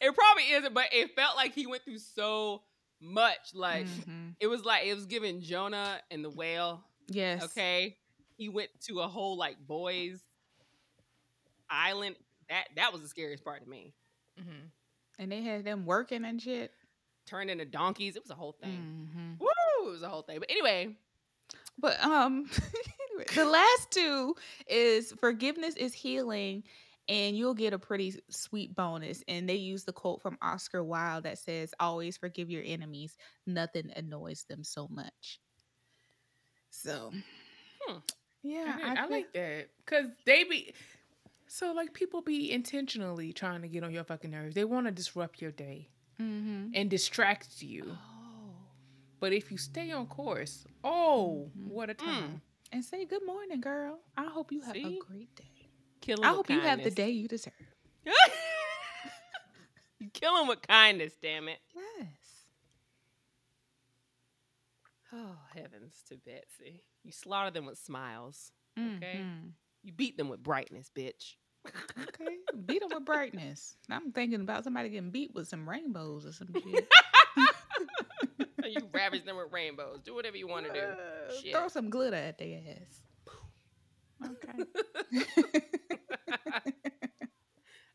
[SPEAKER 2] It probably isn't, but it felt like he went through so much. Like
[SPEAKER 1] Mhm.
[SPEAKER 2] it was like it was giving Jonah and the whale.
[SPEAKER 1] Yes.
[SPEAKER 2] Okay, he went to a whole like boys island. That that was the scariest part to me.
[SPEAKER 3] Mm-hmm.
[SPEAKER 1] And they had them working and shit.
[SPEAKER 2] Turned into donkeys. It was a whole thing.
[SPEAKER 1] Mhm.
[SPEAKER 2] Woo! It was a whole thing. But anyway,
[SPEAKER 1] But um, the last two is forgiveness is healing, and you'll get a pretty sweet bonus. And they use the quote from Oscar Wilde that says, "Always forgive your enemies. Nothing annoys them so much." So,
[SPEAKER 2] Hmm.
[SPEAKER 1] yeah,
[SPEAKER 3] I,
[SPEAKER 1] feel-
[SPEAKER 3] like that because they be so like people be intentionally trying to get on your fucking nerves. They want to disrupt your day
[SPEAKER 1] Mhm.
[SPEAKER 3] and distract you.
[SPEAKER 2] oh,
[SPEAKER 3] But if you stay on course, oh,
[SPEAKER 1] Mhm.
[SPEAKER 3] what a time!
[SPEAKER 1] and say good morning, girl. I hope you have
[SPEAKER 2] See?
[SPEAKER 1] a great day.
[SPEAKER 2] kill
[SPEAKER 1] I hope you have the day you deserve.
[SPEAKER 2] you kill him with kindness. Damn it.
[SPEAKER 1] Yes.
[SPEAKER 2] Oh heavens to Betsy! You slaughter them with smiles. Okay.
[SPEAKER 1] Mhm.
[SPEAKER 2] You beat them with brightness, bitch.
[SPEAKER 1] Okay. Beat them with brightness. I'm thinking about somebody getting beat with some rainbows or some shit.
[SPEAKER 2] you ravage them with rainbows. Do whatever you want to do.
[SPEAKER 1] Uh,
[SPEAKER 2] Shit.
[SPEAKER 1] Throw some glitter at their ass. Okay.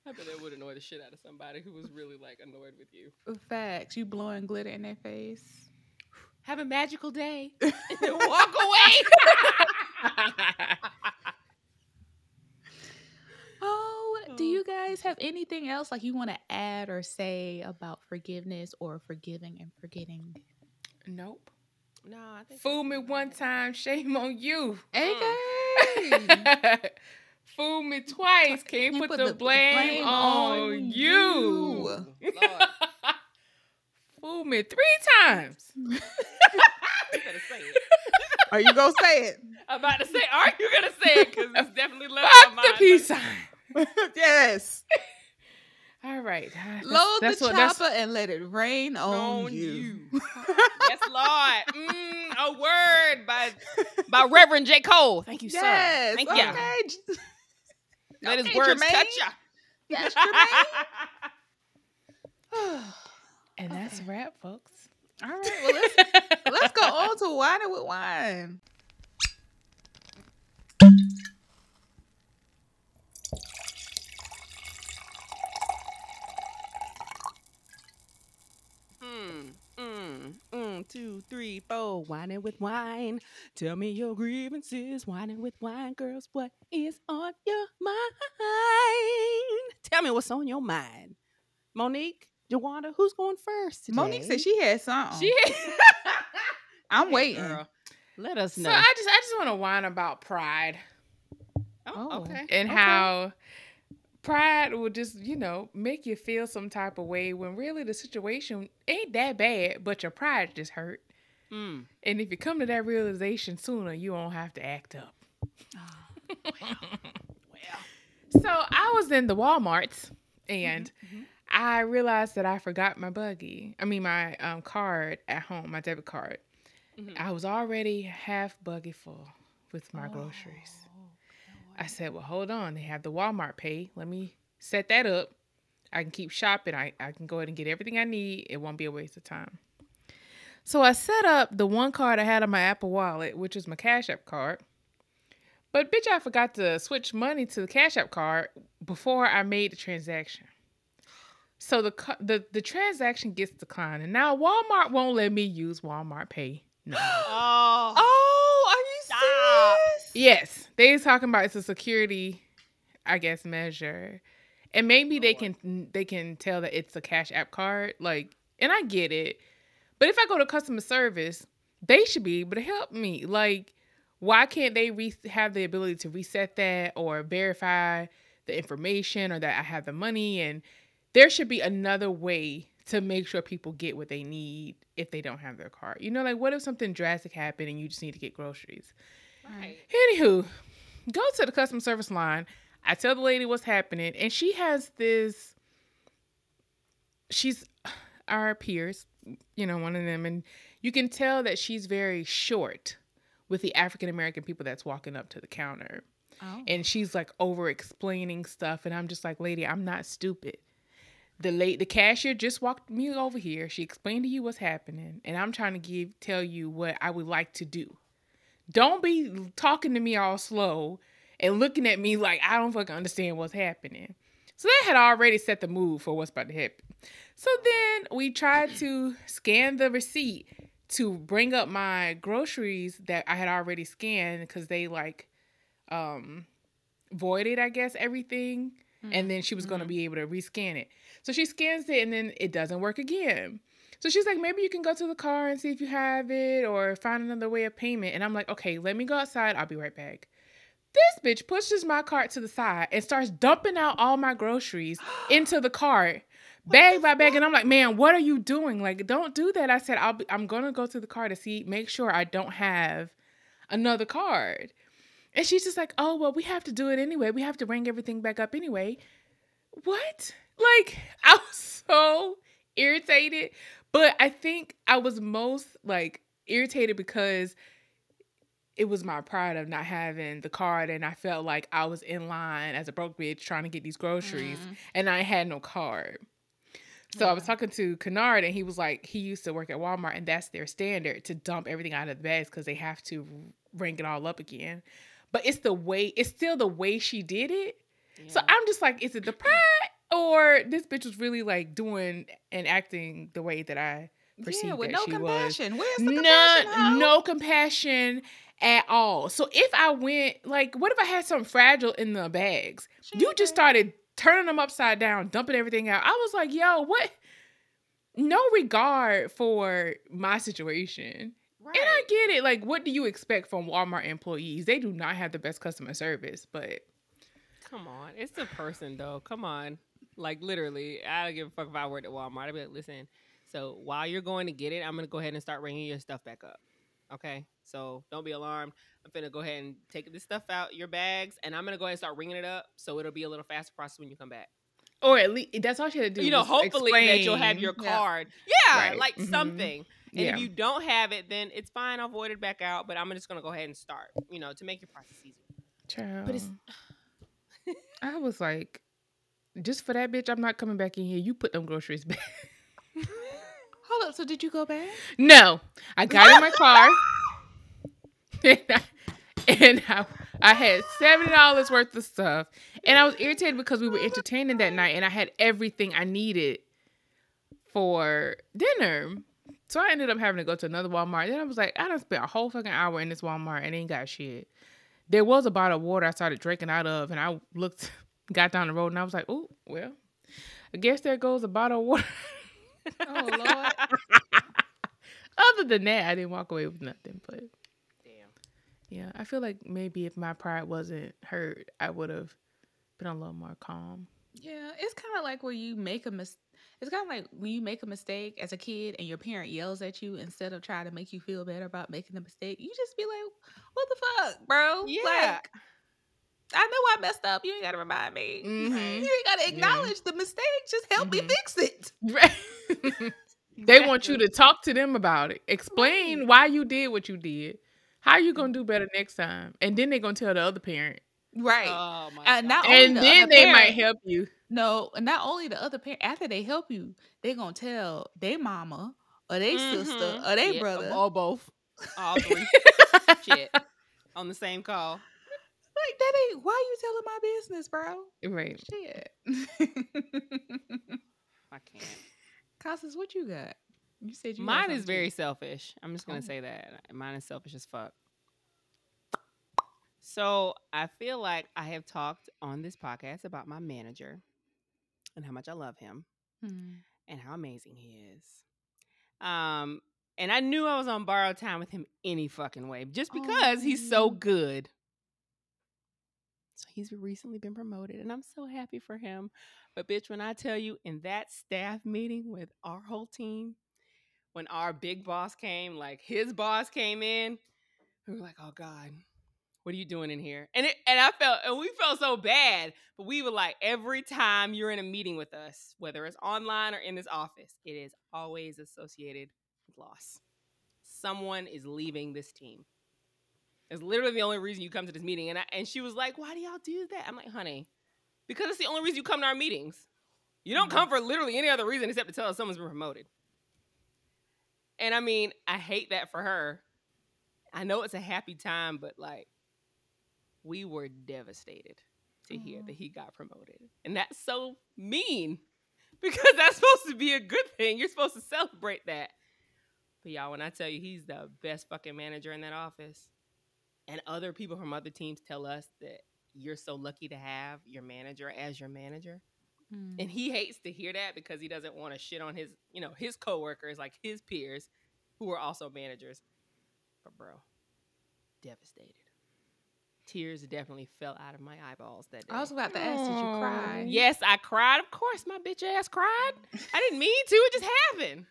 [SPEAKER 2] I bet that would annoy the shit out of somebody who was really like annoyed with you.
[SPEAKER 1] Facts. You blowing glitter in their face.
[SPEAKER 2] Have a magical day and walk away.
[SPEAKER 1] Oh, do
[SPEAKER 2] Oh,
[SPEAKER 1] you guys have anything else like you want to add or say about forgiveness or forgiving and forgetting?
[SPEAKER 3] Nope.
[SPEAKER 2] no, I think
[SPEAKER 3] Fool me one time, shame on you.
[SPEAKER 1] Okay.
[SPEAKER 3] Fool me twice, can't
[SPEAKER 1] You
[SPEAKER 3] put,
[SPEAKER 1] put
[SPEAKER 3] the,
[SPEAKER 1] the
[SPEAKER 3] blame, on, you.
[SPEAKER 1] you.
[SPEAKER 3] Fool me three times.
[SPEAKER 2] you better say.
[SPEAKER 1] Are you gonna say it?
[SPEAKER 2] I'm about to say, are you gonna say it? Because it's definitely left
[SPEAKER 3] Fuck
[SPEAKER 2] my
[SPEAKER 3] the peace sign.
[SPEAKER 1] yes.
[SPEAKER 3] All right. ah, that's-
[SPEAKER 1] Load
[SPEAKER 3] that's
[SPEAKER 1] the
[SPEAKER 3] what- that's-
[SPEAKER 1] chopper and let it rain on,
[SPEAKER 2] On
[SPEAKER 1] you.
[SPEAKER 2] you. yes, Lord. Mm, a word by by Reverend J. Cole. Thank you, sir.
[SPEAKER 1] yes.
[SPEAKER 2] Thank
[SPEAKER 1] okay.
[SPEAKER 2] you. Let his words
[SPEAKER 1] Jermaine.
[SPEAKER 2] touch ya.
[SPEAKER 1] Yes, Jermaine.
[SPEAKER 3] And that's
[SPEAKER 1] Okay.
[SPEAKER 3] wrap, folks.
[SPEAKER 1] All right. Well, let's let's go on to wine with wine.
[SPEAKER 2] Mm, mm, mm, two, three, four. Whining with wine. Tell me your grievances. Whining with wine, girls. What is on your mind? Tell me what's on your mind. Monique, Jawanda, who's going first? Today?
[SPEAKER 1] Monique said she had something.
[SPEAKER 2] She.
[SPEAKER 1] I'm
[SPEAKER 2] Hey,
[SPEAKER 1] waiting.
[SPEAKER 2] girl, Let us know.
[SPEAKER 3] So
[SPEAKER 2] know.
[SPEAKER 3] I just I just want to whine about pride
[SPEAKER 2] oh,
[SPEAKER 1] Oh.
[SPEAKER 2] okay.
[SPEAKER 3] and
[SPEAKER 1] Okay.
[SPEAKER 3] how pride will just, you know, make you feel some type of way when really the situation ain't that bad, but your pride just hurt.
[SPEAKER 2] Mm.
[SPEAKER 3] And if you come to that realization sooner, you won't have to act up.
[SPEAKER 2] Well. well.
[SPEAKER 3] So I was in the Walmarts and
[SPEAKER 2] mhm.
[SPEAKER 3] I realized that I forgot my buggy. I mean my um, card at home, my debit card.
[SPEAKER 2] Mhm.
[SPEAKER 3] I was already half buggy full with my groceries. I said, Well, hold on. They have the Walmart pay. Let me set that up. I can keep shopping. I, I can go ahead and get everything I need. It won't be a waste of time. So I set up the one card I had on my Apple Wallet, which is my Cash App card. But bitch, I forgot to switch money to the Cash App card before I made the transaction. So the the the transaction gets declined, and now Walmart won't let me use Walmart Pay. No.
[SPEAKER 2] Oh.
[SPEAKER 1] Oh, are you
[SPEAKER 2] Stop.
[SPEAKER 1] serious?
[SPEAKER 3] Yes, they are talking about it's a security, I guess, measure, and maybe they
[SPEAKER 2] Lord.
[SPEAKER 3] can they can tell that it's a Cash App card. Like, and I get it, but if I go to customer service, they should be able to help me. Like, why can't they re- have the ability to reset that or verify the information or that I have the money? And there should be another way to make sure people get what they need if they don't have their card. You know, like what if something drastic happened and you just need to get groceries?
[SPEAKER 2] Right.
[SPEAKER 3] Anywho, go to the customer service line. I tell the lady what's happening, and she has this. She's our peers, you know, one of them, and you can tell that she's very short with the African American people that's walking up to the counter.
[SPEAKER 1] Oh.
[SPEAKER 3] And she's like over explaining stuff, and I'm just like, lady, I'm not stupid. The late the cashier just walked me over here. She explained to you what's happening, and I'm trying to give tell you what I would like to do. Don't be talking to me all slow and looking at me like I don't fucking understand what's happening. So that had already set the mood for what's about to happen. So then we tried to scan the receipt to bring up my groceries that I had already scanned because they like um voided, I guess, everything. And then she was going to be able to rescan it. So she scans it and then it doesn't work again. So she's like, maybe you can go to the car and see if you have it or find another way of payment. And I'm like, okay, let me go outside. I'll be right back. This bitch pushes my cart to the side and starts dumping out all my groceries into the cart, bag by bag. And I'm like, man, what are you doing? Like, don't do that. I said, I'll be, I'm gonna go to the car to see, make sure I don't have another card. And she's just like, oh well, we have to do it anyway. We have to bring everything back up anyway. What? Like, I was so irritated. But I think I was most like irritated because it was my pride of not having the card and I felt like I was in line as a broke bitch trying to get these groceries
[SPEAKER 1] Mm.
[SPEAKER 3] and I had no card. So I was talking to Kennard and he was like, he used to work at Walmart and that's their standard to dump everything out of the bags because they have to ring it all up again. But it's the way, it's still the way she did it. So I'm just like, is it the pride or this bitch was really like doing and acting the way that I perceived
[SPEAKER 1] Yeah, with
[SPEAKER 3] that
[SPEAKER 1] no
[SPEAKER 3] she was?
[SPEAKER 1] compassion. Where's the compassion?
[SPEAKER 3] None, no compassion at all. So if I went, like, what if I had something fragile in the bags? You just started turning them upside down, dumping everything out. I was like, yo, what? No regard for my situation.
[SPEAKER 2] Right.
[SPEAKER 3] And I get it. Like, what do you expect from Walmart employees? They do not have the best customer service, but
[SPEAKER 2] Come on. It's the person though. Come on. Like literally, I don't give a fuck if I worked at Walmart. I'd be like, listen, so while you're going to get it, I'm gonna go ahead and start ringing your stuff back up. Okay? So don't be alarmed. I'm gonna go ahead and take this stuff out, your bags, and I'm gonna go ahead and start ringing it up so it'll be a little faster process when you come back.
[SPEAKER 3] or at least that's all she had to do.
[SPEAKER 2] you know, hopefully that you'll have your card. Yeah,
[SPEAKER 3] Right.
[SPEAKER 2] like
[SPEAKER 3] Mhm.
[SPEAKER 2] something. And
[SPEAKER 3] Yeah.
[SPEAKER 2] if you don't have it, then it's fine. I'll void it back out. But I'm just gonna go ahead and start, you know, to make your process easier.
[SPEAKER 3] Child.
[SPEAKER 2] But it's-
[SPEAKER 3] I was like, just for that bitch, I'm not coming back in here. You put them groceries back.
[SPEAKER 1] Hold up. So did you go back?
[SPEAKER 3] No, I got in my car, and, I, and I, I had seventy dollars worth of stuff, and I was irritated because we were entertaining that night, and I had everything I needed for dinner. So I ended up having to go to another Walmart. Then I was like, I done spent a whole fucking hour in this Walmart and ain't got shit. There was a bottle of water I started drinking out of, and I looked, got down the road, and I was like, oh well, I guess there goes a bottle of water.
[SPEAKER 1] Oh Lord.
[SPEAKER 3] Other than that, I didn't walk away with nothing. But
[SPEAKER 2] Damn.
[SPEAKER 3] yeah, I feel like maybe if my pride wasn't hurt, I would have been a little more calm.
[SPEAKER 1] Yeah, it's kind of like when you make a mis. It's kind of like when you make a mistake as a kid and your parent yells at you instead of trying to make you feel better about making the mistake. You just be like, "What the fuck, bro?
[SPEAKER 2] Yeah.
[SPEAKER 1] Like, I know I messed up. You ain't gotta remind me.
[SPEAKER 3] Mhm.
[SPEAKER 1] You ain't gotta acknowledge the mistake. Just help me
[SPEAKER 3] Mhm.
[SPEAKER 1] fix it."
[SPEAKER 3] Right. they want you to talk to them about it. Explain why you did what you did. How you gonna do better next time? And then they're gonna tell the other parent.
[SPEAKER 1] Right.
[SPEAKER 2] Oh my
[SPEAKER 1] Uh, not only
[SPEAKER 3] And
[SPEAKER 1] the
[SPEAKER 3] then
[SPEAKER 1] other
[SPEAKER 3] they might help you.
[SPEAKER 1] No, and not only the other parent. After they help you, they gonna tell their mama or their sister
[SPEAKER 2] Mhm.
[SPEAKER 1] or their
[SPEAKER 2] Yeah,
[SPEAKER 1] brother.
[SPEAKER 2] Or both. All three. Shit. On the same call.
[SPEAKER 1] Like that ain't why you telling my business, bro.
[SPEAKER 3] Right.
[SPEAKER 1] Shit.
[SPEAKER 2] I can't.
[SPEAKER 1] Costas, what you got? You said you
[SPEAKER 2] Mine is very selfish. I'm just gonna
[SPEAKER 1] Oh.
[SPEAKER 2] say that. Mine is selfish as fuck. So I feel like I have talked on this podcast about my manager and how much I love him
[SPEAKER 1] Hmm.
[SPEAKER 2] and how amazing he is. Um, and I knew I was on borrowed time with him any fucking way, just because he's so
[SPEAKER 1] Oh.
[SPEAKER 2] good. So he's recently been promoted, and I'm so happy for him. But bitch, when I tell you in that staff meeting with our whole team, when our big boss came, like his boss came in, we were like, "Oh God, what are you doing in here?" And it, and I felt, and we felt so bad, but we were like, every time you're in a meeting with us, whether it's online or in this office, it is always associated with loss. Someone is leaving this team. It's literally the only reason you come to this meeting. And I, and she was like, "Why do y'all do that?" I'm like, "Honey, because it's the only reason you come to our meetings. You don't come mm-hmm. for literally any other reason except to tell us someone's been promoted." And I mean, I hate that for her. I know it's a happy time, but like, we were devastated to hear that mm-hmm. he got promoted, and that's so mean because that's supposed to be a good thing. You're supposed to celebrate that. But y'all, when I tell you he's the best fucking manager in that office, and other people from other teams tell us that you're so lucky to have your manager as your manager,
[SPEAKER 1] Hmm.
[SPEAKER 2] and he hates to hear that because he doesn't want to shit on his, you know, his coworkers, like his peers, who are also managers. But bro, devastated. Tears definitely fell out of my eyeballs that day.
[SPEAKER 1] I was about to ask, did you cry?
[SPEAKER 2] Yes, I cried. Of course, my bitch ass cried. I didn't mean to. It just happened.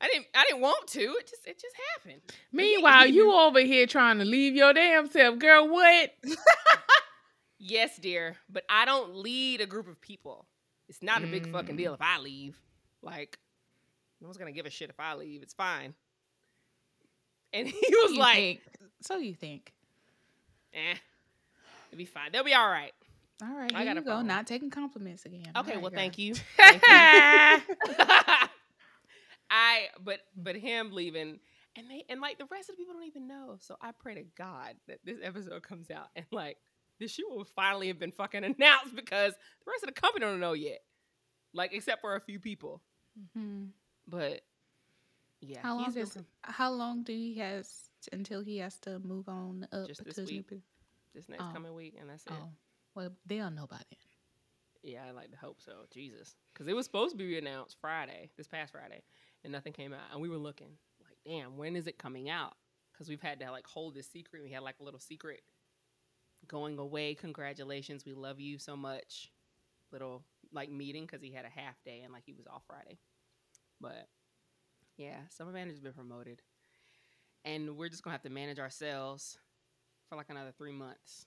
[SPEAKER 2] I didn't. I didn't want to. It just. It just happened.
[SPEAKER 3] Meanwhile, you over here trying to leave your damn self, girl. What?
[SPEAKER 2] Yes, dear. But I don't lead a group of people. It's not a big fucking
[SPEAKER 3] Mm.
[SPEAKER 2] deal if I leave. Like, no one's gonna give a shit if I leave. It's fine. And he was
[SPEAKER 1] you
[SPEAKER 2] like,
[SPEAKER 1] think. so you think.
[SPEAKER 2] "Eh, it'll be fine. They'll be all right."
[SPEAKER 1] All right,
[SPEAKER 2] I
[SPEAKER 1] here
[SPEAKER 2] got
[SPEAKER 1] you
[SPEAKER 2] a
[SPEAKER 1] go.
[SPEAKER 2] phone.
[SPEAKER 1] Not taking compliments again.
[SPEAKER 2] Okay, well, thank
[SPEAKER 1] you.
[SPEAKER 2] you. Thank you. I but but him leaving and they and like the rest of the people don't even know. So I pray to God that this episode comes out and like this shit will finally have been fucking announced because the rest of the company don't know yet. Like except for a few people.
[SPEAKER 1] Mhm.
[SPEAKER 2] But yeah,
[SPEAKER 1] How long
[SPEAKER 2] been
[SPEAKER 1] how long do he has until he has to move on up
[SPEAKER 2] Just this week. this next
[SPEAKER 1] Oh.
[SPEAKER 2] coming week and that's it.
[SPEAKER 1] Oh, well, they'll know by then.
[SPEAKER 2] Yeah, I like to hope so. Jesus, because it was supposed to be announced Friday, this past Friday, and nothing came out. And we were looking like, damn, when is it coming out? Because we've had to like hold this secret. We had like a little secret going away. Congratulations, we love you so much. Little like meeting because he had a half day and like he was off Friday. But yeah, summer manager's been promoted, and we're just gonna have to manage ourselves for like another three months.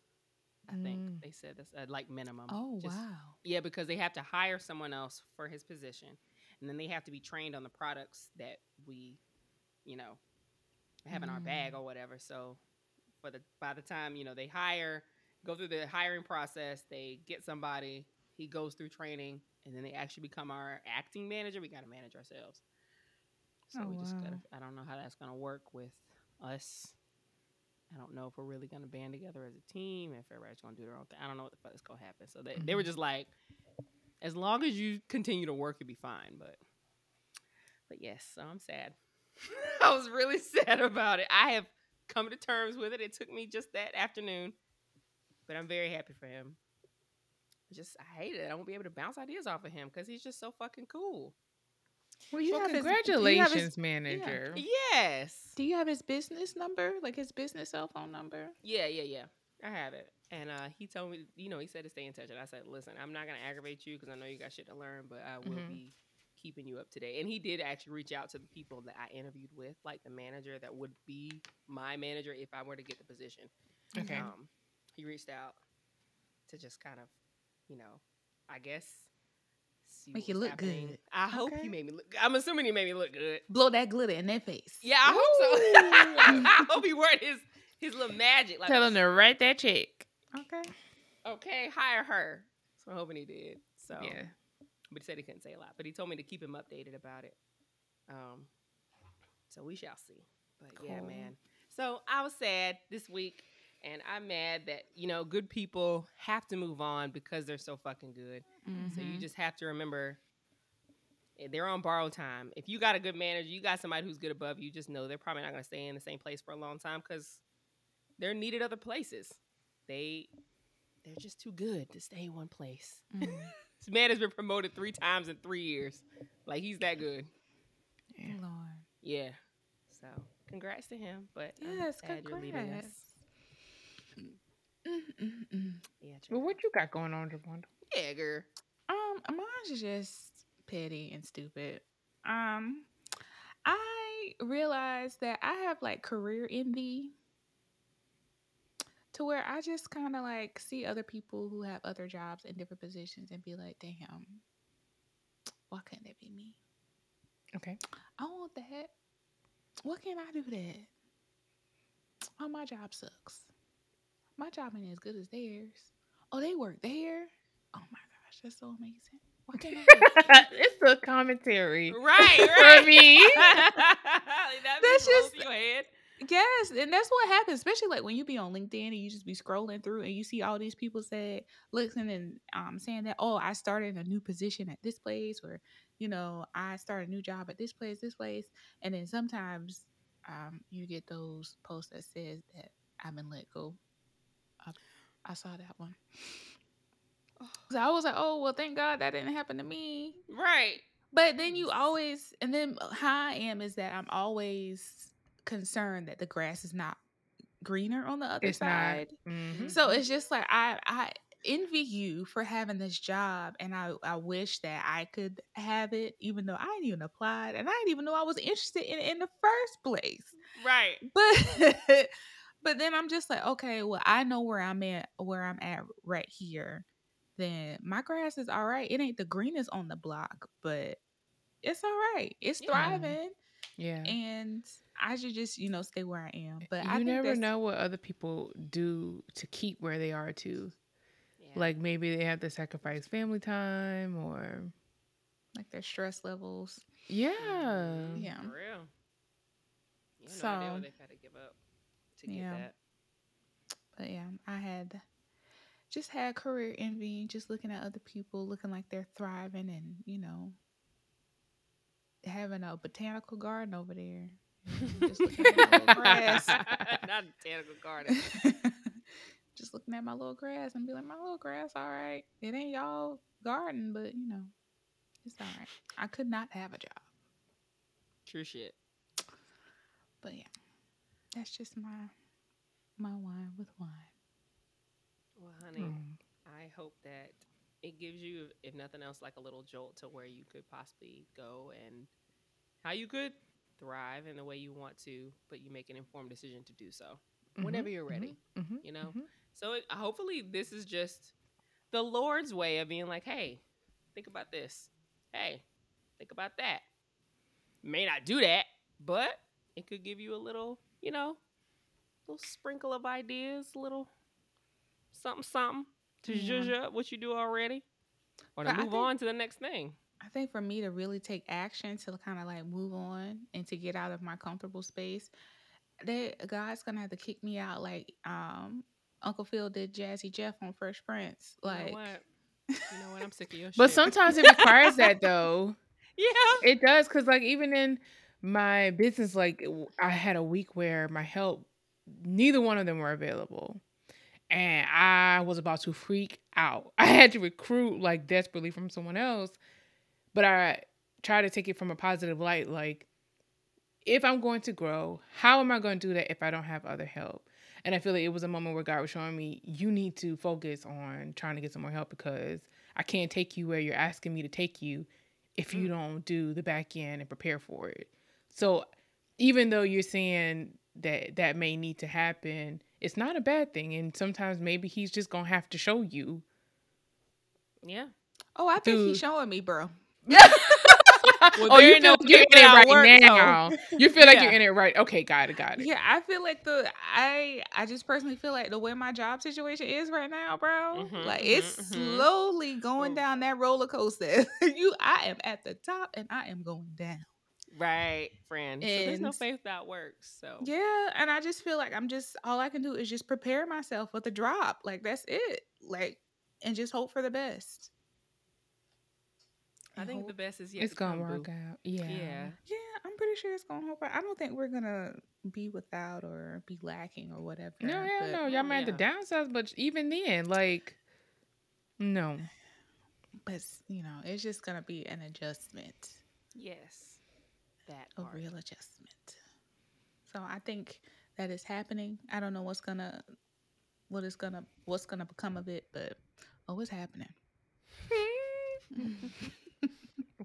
[SPEAKER 2] I think
[SPEAKER 3] Mm.
[SPEAKER 2] they said that's uh, like minimum.
[SPEAKER 1] Oh
[SPEAKER 2] Just-
[SPEAKER 1] wow.
[SPEAKER 2] yeah, because they have to hire someone else for his position, and then they have to be trained on the products that we, you know, have in our bag or whatever. So, for the by the time you know they hire, go through the hiring process, they get somebody, he goes through training, and then they actually become our acting manager. We got to manage ourselves. So
[SPEAKER 1] Oh,
[SPEAKER 2] we just gotta. I don't know how that's gonna work with us. I don't know if we're really gonna band together as a team. If everybody's gonna do their own thing, I don't know what the fuck is gonna happen. So they, they were
[SPEAKER 3] Mhm.
[SPEAKER 2] just like, as long as you continue to work, you'll be fine. But, but yes, so I'm sad. I was really sad about it. I have come to terms with it. It took me just that afternoon, but I'm very happy for him. Just I hate it. I won't be able to bounce ideas off of him because he's just so fucking cool.
[SPEAKER 1] Well, you
[SPEAKER 3] well,
[SPEAKER 1] have his- you
[SPEAKER 3] congratulations,
[SPEAKER 1] have his-
[SPEAKER 3] manager.
[SPEAKER 2] Yes.
[SPEAKER 1] Do you have his business number, like his business cell phone number?
[SPEAKER 2] Yeah, yeah, yeah. I have it. And uh, he told me, you know, he said to stay in touch. And I said, listen, I'm not going to aggravate you because I know you got shit to learn, but I will
[SPEAKER 3] Mhm.
[SPEAKER 2] be keeping you up to date. And he did actually reach out to the people that I interviewed with, like the manager that would be my manager if I were to get the position.
[SPEAKER 3] Okay.
[SPEAKER 2] Um, he reached out to just kind of, you know, I guess. See
[SPEAKER 1] Make you look
[SPEAKER 2] happening.
[SPEAKER 1] good.
[SPEAKER 2] I hope
[SPEAKER 1] Okay.
[SPEAKER 2] he made me look. I'm assuming he made me look good.
[SPEAKER 1] Blow that glitter in their face.
[SPEAKER 2] Yeah, I hope so. I hope he worked his his little magic. Like,
[SPEAKER 3] Tell him to write that check.
[SPEAKER 1] Okay.
[SPEAKER 2] okay, hire her. So I'm hoping he did. So
[SPEAKER 3] Yeah.
[SPEAKER 2] but he said he couldn't say a lot. But he told me to keep him updated about it. Um, so we shall see. But yeah, man. So I was sad this week, and I'm mad that you know good people have to move on because they're so fucking good. So you
[SPEAKER 1] Mhm.
[SPEAKER 2] just have to remember eh, they're on borrowed time. If you got a good manager, you got somebody who's good above you, just know they're probably not going to stay in the same place for a long time because they're needed other places. They they're just too good to stay in one place.
[SPEAKER 1] Mhm.
[SPEAKER 2] This man has been promoted three times in three years. Like he's that good.
[SPEAKER 3] Yeah.
[SPEAKER 1] Lord.
[SPEAKER 2] Yeah. So congrats to him. But I'm
[SPEAKER 1] Yes,
[SPEAKER 2] you're leaving us.
[SPEAKER 1] congrats. Mm-mm-mm.
[SPEAKER 2] Yeah.
[SPEAKER 3] Well,
[SPEAKER 2] true.
[SPEAKER 3] what you got going on, Jawanda?
[SPEAKER 2] Yeah, girl.
[SPEAKER 1] Um, mine's just petty and stupid. Um, I realized that I have like career envy to where I just kind of like see other people who have other jobs in different positions and be like, damn, why couldn't that be me?
[SPEAKER 3] Okay.
[SPEAKER 1] I want that. What can't I do that? Oh, my job sucks. My job ain't as good as theirs. Oh, they work there. Oh my gosh, that's so amazing. Why can't I? do
[SPEAKER 3] it's a commentary.
[SPEAKER 2] Right,
[SPEAKER 3] For me.
[SPEAKER 2] that
[SPEAKER 1] That's
[SPEAKER 2] just
[SPEAKER 1] just-
[SPEAKER 2] your head.
[SPEAKER 1] Yes, and that's what happens, especially like when you be on LinkedIn and you just be scrolling through and you see all these people say, listen and um saying that, oh, I started a new position at this place, or you know, I started a new job at this place, this place, and then sometimes um you get those posts that says that I've been let go. I, I saw that one. So I was like, oh well, thank God that didn't happen to me.
[SPEAKER 2] Right.
[SPEAKER 1] But then you always, and then how I am is that I'm always concerned that the grass is not greener on the other
[SPEAKER 3] It's
[SPEAKER 1] side.
[SPEAKER 3] Mhm.
[SPEAKER 1] So it's just like I I envy you for having this job, and I I wish that I could have it, even though I didn't even applied, and I didn't even know I was interested in it in the first place.
[SPEAKER 2] Right.
[SPEAKER 1] But but then I'm just like, okay, well I know where I'm at, where I'm at right here. Then my grass is all right. It ain't the greenest on the block, but it's all right. It's
[SPEAKER 2] Yeah.
[SPEAKER 1] thriving,
[SPEAKER 3] Yeah.
[SPEAKER 1] and I should just you know stay where I am. But
[SPEAKER 3] you
[SPEAKER 1] I think
[SPEAKER 3] never know what other people do to keep where they are too.
[SPEAKER 2] Yeah.
[SPEAKER 3] Like maybe they have to sacrifice family time or
[SPEAKER 1] like their stress levels.
[SPEAKER 3] yeah.
[SPEAKER 2] Mhm.
[SPEAKER 1] Yeah.
[SPEAKER 2] For real. You have no idea
[SPEAKER 1] So-
[SPEAKER 2] what they've had to give up to get
[SPEAKER 1] Yeah.
[SPEAKER 2] that.
[SPEAKER 1] But yeah, I had just had career envy, just looking at other people looking like they're thriving and, you know, having a botanical garden over there. just looking at my little grass.
[SPEAKER 2] Not a botanical garden.
[SPEAKER 1] just looking at my little grass and be like, my little grass, all right. It ain't y'all garden, but you know, it's all right. I could not have a job.
[SPEAKER 2] True shit.
[SPEAKER 1] But yeah, that's just my my wine with wine.
[SPEAKER 2] Well, honey,
[SPEAKER 3] Mm.
[SPEAKER 2] I hope that it gives you, if nothing else, like a little jolt to where you could possibly go and how you could thrive in the way you want to, but you make an informed decision to do so whenever
[SPEAKER 3] Mhm,
[SPEAKER 2] you're ready.
[SPEAKER 3] mhm,
[SPEAKER 2] you know?
[SPEAKER 3] mhm.
[SPEAKER 2] So it, hopefully, this is just the Lord's way of being like, hey, think about this. Hey, think about that. May not do that, but it could give you a little, you know, little sprinkle of ideas, a little something, something to
[SPEAKER 1] Yeah.
[SPEAKER 2] zhuzh up what you do already, or to
[SPEAKER 1] But
[SPEAKER 2] move
[SPEAKER 1] think-
[SPEAKER 2] on to the next thing.
[SPEAKER 1] I think for me to really take action to kind of like move on and to get out of my comfortable space, they God's gonna have to kick me out like um Uncle Phil did Jazzy Jeff on Fresh Prince. Like
[SPEAKER 2] you know what? You know what? I'm sick of your
[SPEAKER 3] But sometimes it requires that though.
[SPEAKER 2] yeah.
[SPEAKER 3] It does because like even in my business, like I had a week where my help, neither one of them were available, and I was about to freak out. I had to recruit like desperately from someone else, but I try to take it from a positive light. Like if I'm going to grow, how am I going to do that if I don't have other help? And I feel like it was a moment where God was showing me you need to focus on trying to get some more help because I can't take you where you're asking me to take you if you mm. don't do the back end and prepare for it. So even though you're saying that that may need to happen, it's not a bad thing. And sometimes maybe he's just gonna have to show you.
[SPEAKER 2] Yeah.
[SPEAKER 1] Oh, I think he's showing me, bro.
[SPEAKER 2] Well,
[SPEAKER 3] oh, you feel
[SPEAKER 2] no
[SPEAKER 3] like you're in it right
[SPEAKER 2] work, so-
[SPEAKER 3] now. You feel like
[SPEAKER 2] Yeah.
[SPEAKER 3] you're in it right. Okay, got it, got it.
[SPEAKER 1] Yeah, I feel like the I I just personally feel like the way my job situation is right now, bro.
[SPEAKER 2] Mhm,
[SPEAKER 1] like
[SPEAKER 2] mhm,
[SPEAKER 1] it's
[SPEAKER 2] mhm.
[SPEAKER 1] slowly going down that roller coaster. you, I am at the top and I am going down.
[SPEAKER 2] Right, friend. so there's no faith that works. So
[SPEAKER 1] Yeah, and I just feel like I'm just all I can do is just prepare myself for the drop. Like that's it. Like and just hope for the best.
[SPEAKER 2] I
[SPEAKER 1] And
[SPEAKER 2] think the best is yet
[SPEAKER 3] it's
[SPEAKER 2] to
[SPEAKER 3] gonna
[SPEAKER 2] come,
[SPEAKER 3] work
[SPEAKER 2] boo.
[SPEAKER 3] out. Yeah.
[SPEAKER 2] Yeah.
[SPEAKER 1] Yeah, I'm pretty sure it's gonna help. out. I don't think we're gonna be without or be lacking or whatever.
[SPEAKER 3] No, yeah,
[SPEAKER 1] but-
[SPEAKER 3] no. Y'all might have the downsides, but even then, like, no.
[SPEAKER 1] but you know, it's just gonna be an adjustment,
[SPEAKER 2] Yes. That
[SPEAKER 1] a
[SPEAKER 2] part.
[SPEAKER 1] real adjustment. So I think that is happening. I don't know what's gonna, what is gonna, what's gonna become of it, but oh, it's happening.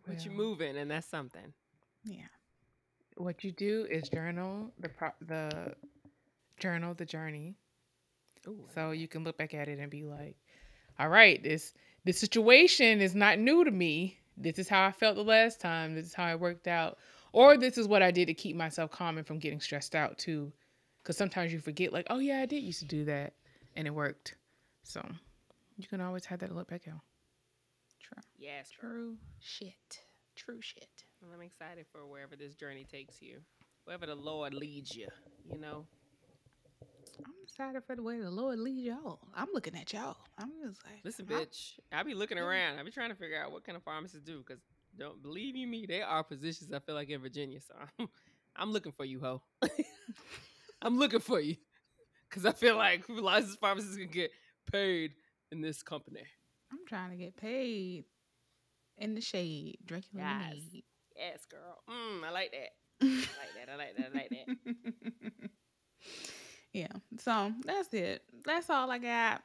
[SPEAKER 2] But you're moving, and that's something.
[SPEAKER 1] yeah.
[SPEAKER 3] What you do is journal the pro- the journal the journey,
[SPEAKER 2] Ooh,
[SPEAKER 3] so
[SPEAKER 2] like
[SPEAKER 3] you can look back at it and be like, "All right, this this situation is not new to me. This is how I felt the last time. This is how it worked out, or this is what I did to keep myself calm and from getting stressed out too." Because sometimes you forget, like, "Oh yeah, I did used to do that, and it worked." So you can always have that to look back at.
[SPEAKER 1] True.
[SPEAKER 2] yes, bro.
[SPEAKER 1] True shit. True shit.
[SPEAKER 2] Well, I'm excited for wherever this journey takes you, wherever the Lord leads you. You know.
[SPEAKER 1] I'm excited for the way the Lord leads y'all. I'm looking at y'all. I'm just like,
[SPEAKER 2] Listen, bitch. I be looking around. I be trying to figure out what kind of pharmacists do, because don't believe you me, there are positions I feel like in Virginia. So I'm, I'm looking for you, ho. I'm looking for you, because I feel like licensed pharmacists can get paid in this company.
[SPEAKER 1] I'm trying to get paid in the shade, drinking
[SPEAKER 2] Yes.
[SPEAKER 1] lemonade.
[SPEAKER 2] Yes, girl. Mm, I like that. I like that. I like that. I like that.
[SPEAKER 1] yeah. So that's it. That's all I got.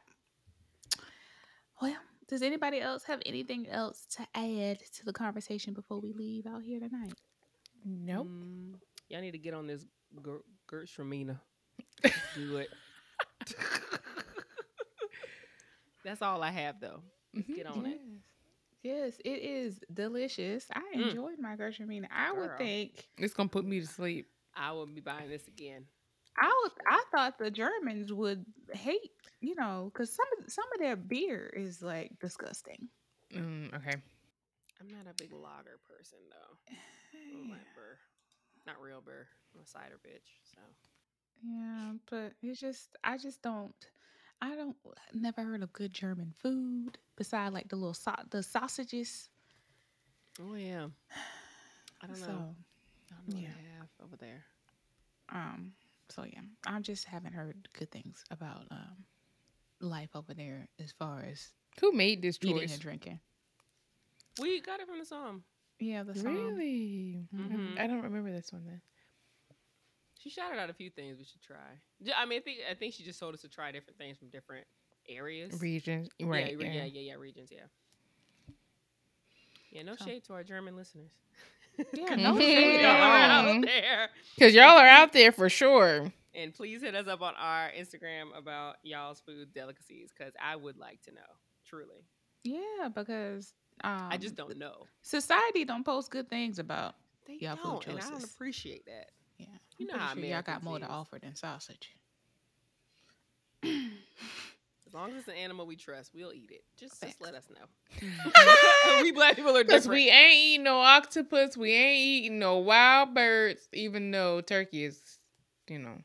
[SPEAKER 1] Well, does anybody else have anything else to add to the conversation before we leave out here tonight?
[SPEAKER 3] Nope.
[SPEAKER 2] Mm, y'all need to get on this Ger- Gewürztraminer. Do it. That's all I have, though.
[SPEAKER 3] Mhm.
[SPEAKER 2] Get on it.
[SPEAKER 1] Yes, it is delicious. I
[SPEAKER 2] Mm.
[SPEAKER 1] enjoyed my Gewürztraminer. I would think
[SPEAKER 3] It's gonna put me to sleep.
[SPEAKER 2] I will be buying this again.
[SPEAKER 1] I would. I thought the Germans would hate, you know, because some of some of their beer is like disgusting.
[SPEAKER 3] Mm, okay.
[SPEAKER 2] I'm not a big lager person, though. I don't like beer. Not real beer. I'm a cider bitch. So
[SPEAKER 1] Yeah, but it's just I just don't. I don't. Never heard of good German food beside like the little sau- the sausages.
[SPEAKER 2] Oh yeah. I don't know.
[SPEAKER 1] So,
[SPEAKER 2] I don't know what
[SPEAKER 1] yeah.
[SPEAKER 2] they have over there.
[SPEAKER 1] um, so yeah, I just haven't heard good things about um life over there as far as
[SPEAKER 3] Who made this
[SPEAKER 1] eating
[SPEAKER 3] choice?
[SPEAKER 1] and drinking.
[SPEAKER 2] We got it from the song.
[SPEAKER 1] Yeah, the song.
[SPEAKER 3] Really?
[SPEAKER 2] Mhm.
[SPEAKER 3] I don't remember this one then.
[SPEAKER 2] She shouted out a few things we should try. I mean, I think I think she just told us to try different things from different areas.
[SPEAKER 3] Regions, right?
[SPEAKER 2] Yeah,
[SPEAKER 3] Yeah,
[SPEAKER 2] yeah, yeah, yeah, regions. Yeah. Yeah, no
[SPEAKER 1] So-
[SPEAKER 2] shade to our German listeners.
[SPEAKER 1] Yeah, no shade.
[SPEAKER 2] Y'all are out there.
[SPEAKER 3] Because y'all are out there for sure.
[SPEAKER 2] And please hit us up on our Instagram about y'all's food delicacies because I would like to know. Truly,
[SPEAKER 1] Yeah, because um,
[SPEAKER 2] I just don't know.
[SPEAKER 1] Society don't post good things about.
[SPEAKER 2] They
[SPEAKER 1] y'all food
[SPEAKER 2] don't, and I don't
[SPEAKER 1] choices.
[SPEAKER 2] appreciate that.
[SPEAKER 1] Yeah,
[SPEAKER 2] You
[SPEAKER 1] I'm
[SPEAKER 2] know how
[SPEAKER 1] sure y'all got
[SPEAKER 2] Americans
[SPEAKER 1] more to offer than sausage.
[SPEAKER 2] As long as it's an animal we trust, we'll eat it. Just, just let us know. we black people are
[SPEAKER 3] Because
[SPEAKER 2] different.
[SPEAKER 3] we ain't eating no octopus, we ain't eating no wild birds, even though turkey is, you know.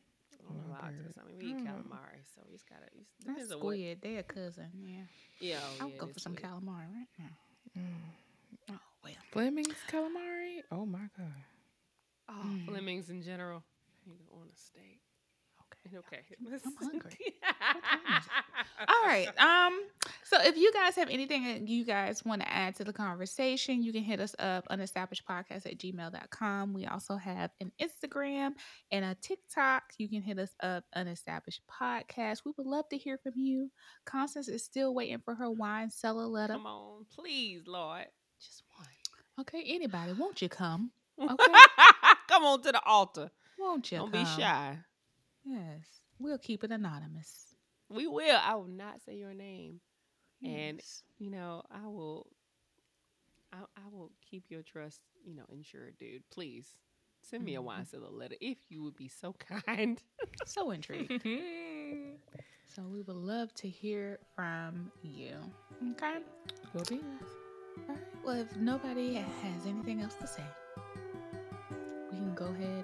[SPEAKER 2] I don't know about
[SPEAKER 3] Wild
[SPEAKER 2] octopus. I mean, we eat
[SPEAKER 3] Mm.
[SPEAKER 2] calamari, so we just gotta. It's,
[SPEAKER 1] That's
[SPEAKER 2] depends on what-
[SPEAKER 1] squid. They're a cousin. Yeah.
[SPEAKER 2] Yeah, oh,
[SPEAKER 1] I'll
[SPEAKER 2] yeah,
[SPEAKER 1] go for some
[SPEAKER 2] squid.
[SPEAKER 1] calamari right now.
[SPEAKER 3] Mm.
[SPEAKER 1] Oh well.
[SPEAKER 3] Fleming's calamari? Oh my god.
[SPEAKER 2] Oh,
[SPEAKER 1] Mm.
[SPEAKER 2] Flemings in general. You don't want a steak.
[SPEAKER 1] Okay. I'm hungry. All right. Um. So if you guys have anything that you guys want to add to the conversation, you can hit us up unestablishedpodcast at gmail.com. We also have an Instagram and a TikTok. You can hit us up unestablished podcast. We would love to hear from you. Constance is still waiting for her wine cellar letter.
[SPEAKER 2] Come on, please, Lord. Just one.
[SPEAKER 1] Okay, anybody, won't you come? Okay.
[SPEAKER 2] Come on to the altar.
[SPEAKER 1] Won't you
[SPEAKER 2] Don't
[SPEAKER 1] come?
[SPEAKER 2] be shy.
[SPEAKER 1] Yes. We'll keep it anonymous.
[SPEAKER 2] We will. I will not say your name. And you know, I will. I, I will keep your trust, you know, insured, dude. Please send me a
[SPEAKER 1] Mm-hmm.
[SPEAKER 2] wine cellar letter if you would be so kind.
[SPEAKER 1] so intrigued. So we would love to hear from you. Okay.
[SPEAKER 3] Will be.
[SPEAKER 1] All right. Well, if nobody has anything else to say, we can go ahead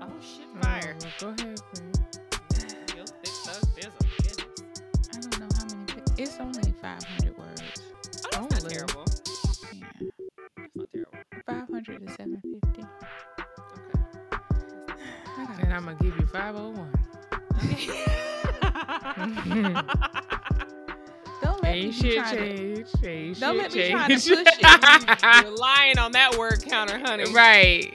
[SPEAKER 2] Oh shit, fire!
[SPEAKER 3] Oh, go ahead, friend.
[SPEAKER 2] Your thick thug bizzle. Goodness.
[SPEAKER 1] I don't know how many. It's only 500 words.
[SPEAKER 2] Oh, that's not terrible.
[SPEAKER 1] Yeah.
[SPEAKER 2] That's not terrible.
[SPEAKER 1] 500 to 750.
[SPEAKER 2] Okay.
[SPEAKER 3] And I'm gonna give you 501.
[SPEAKER 1] Don't let me
[SPEAKER 3] Ain't
[SPEAKER 1] be
[SPEAKER 3] shit
[SPEAKER 1] trying to-
[SPEAKER 3] Ain't
[SPEAKER 1] Don't
[SPEAKER 3] shit
[SPEAKER 1] let me
[SPEAKER 3] change.
[SPEAKER 1] try to push it.
[SPEAKER 2] You're lying on that word counter, honey.
[SPEAKER 3] right.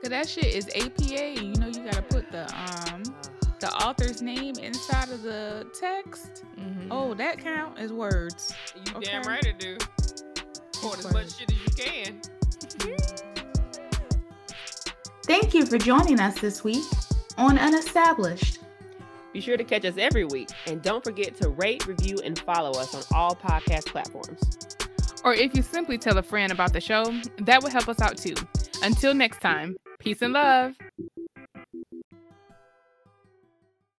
[SPEAKER 1] Cause that shit is APA. You know you gotta put the um the author's name inside of the text.
[SPEAKER 3] Mhm.
[SPEAKER 1] Oh, that count is words.
[SPEAKER 2] You damn
[SPEAKER 1] Okay.
[SPEAKER 2] right it do. Pour as much shit as you can.
[SPEAKER 4] Thank you for joining us this week on Unestablished.
[SPEAKER 2] Be sure to catch us every week. And don't forget to rate, review, and follow us on all podcast platforms.
[SPEAKER 3] Or if you simply tell a friend about the show, that would help us out too. Until next time, peace and love.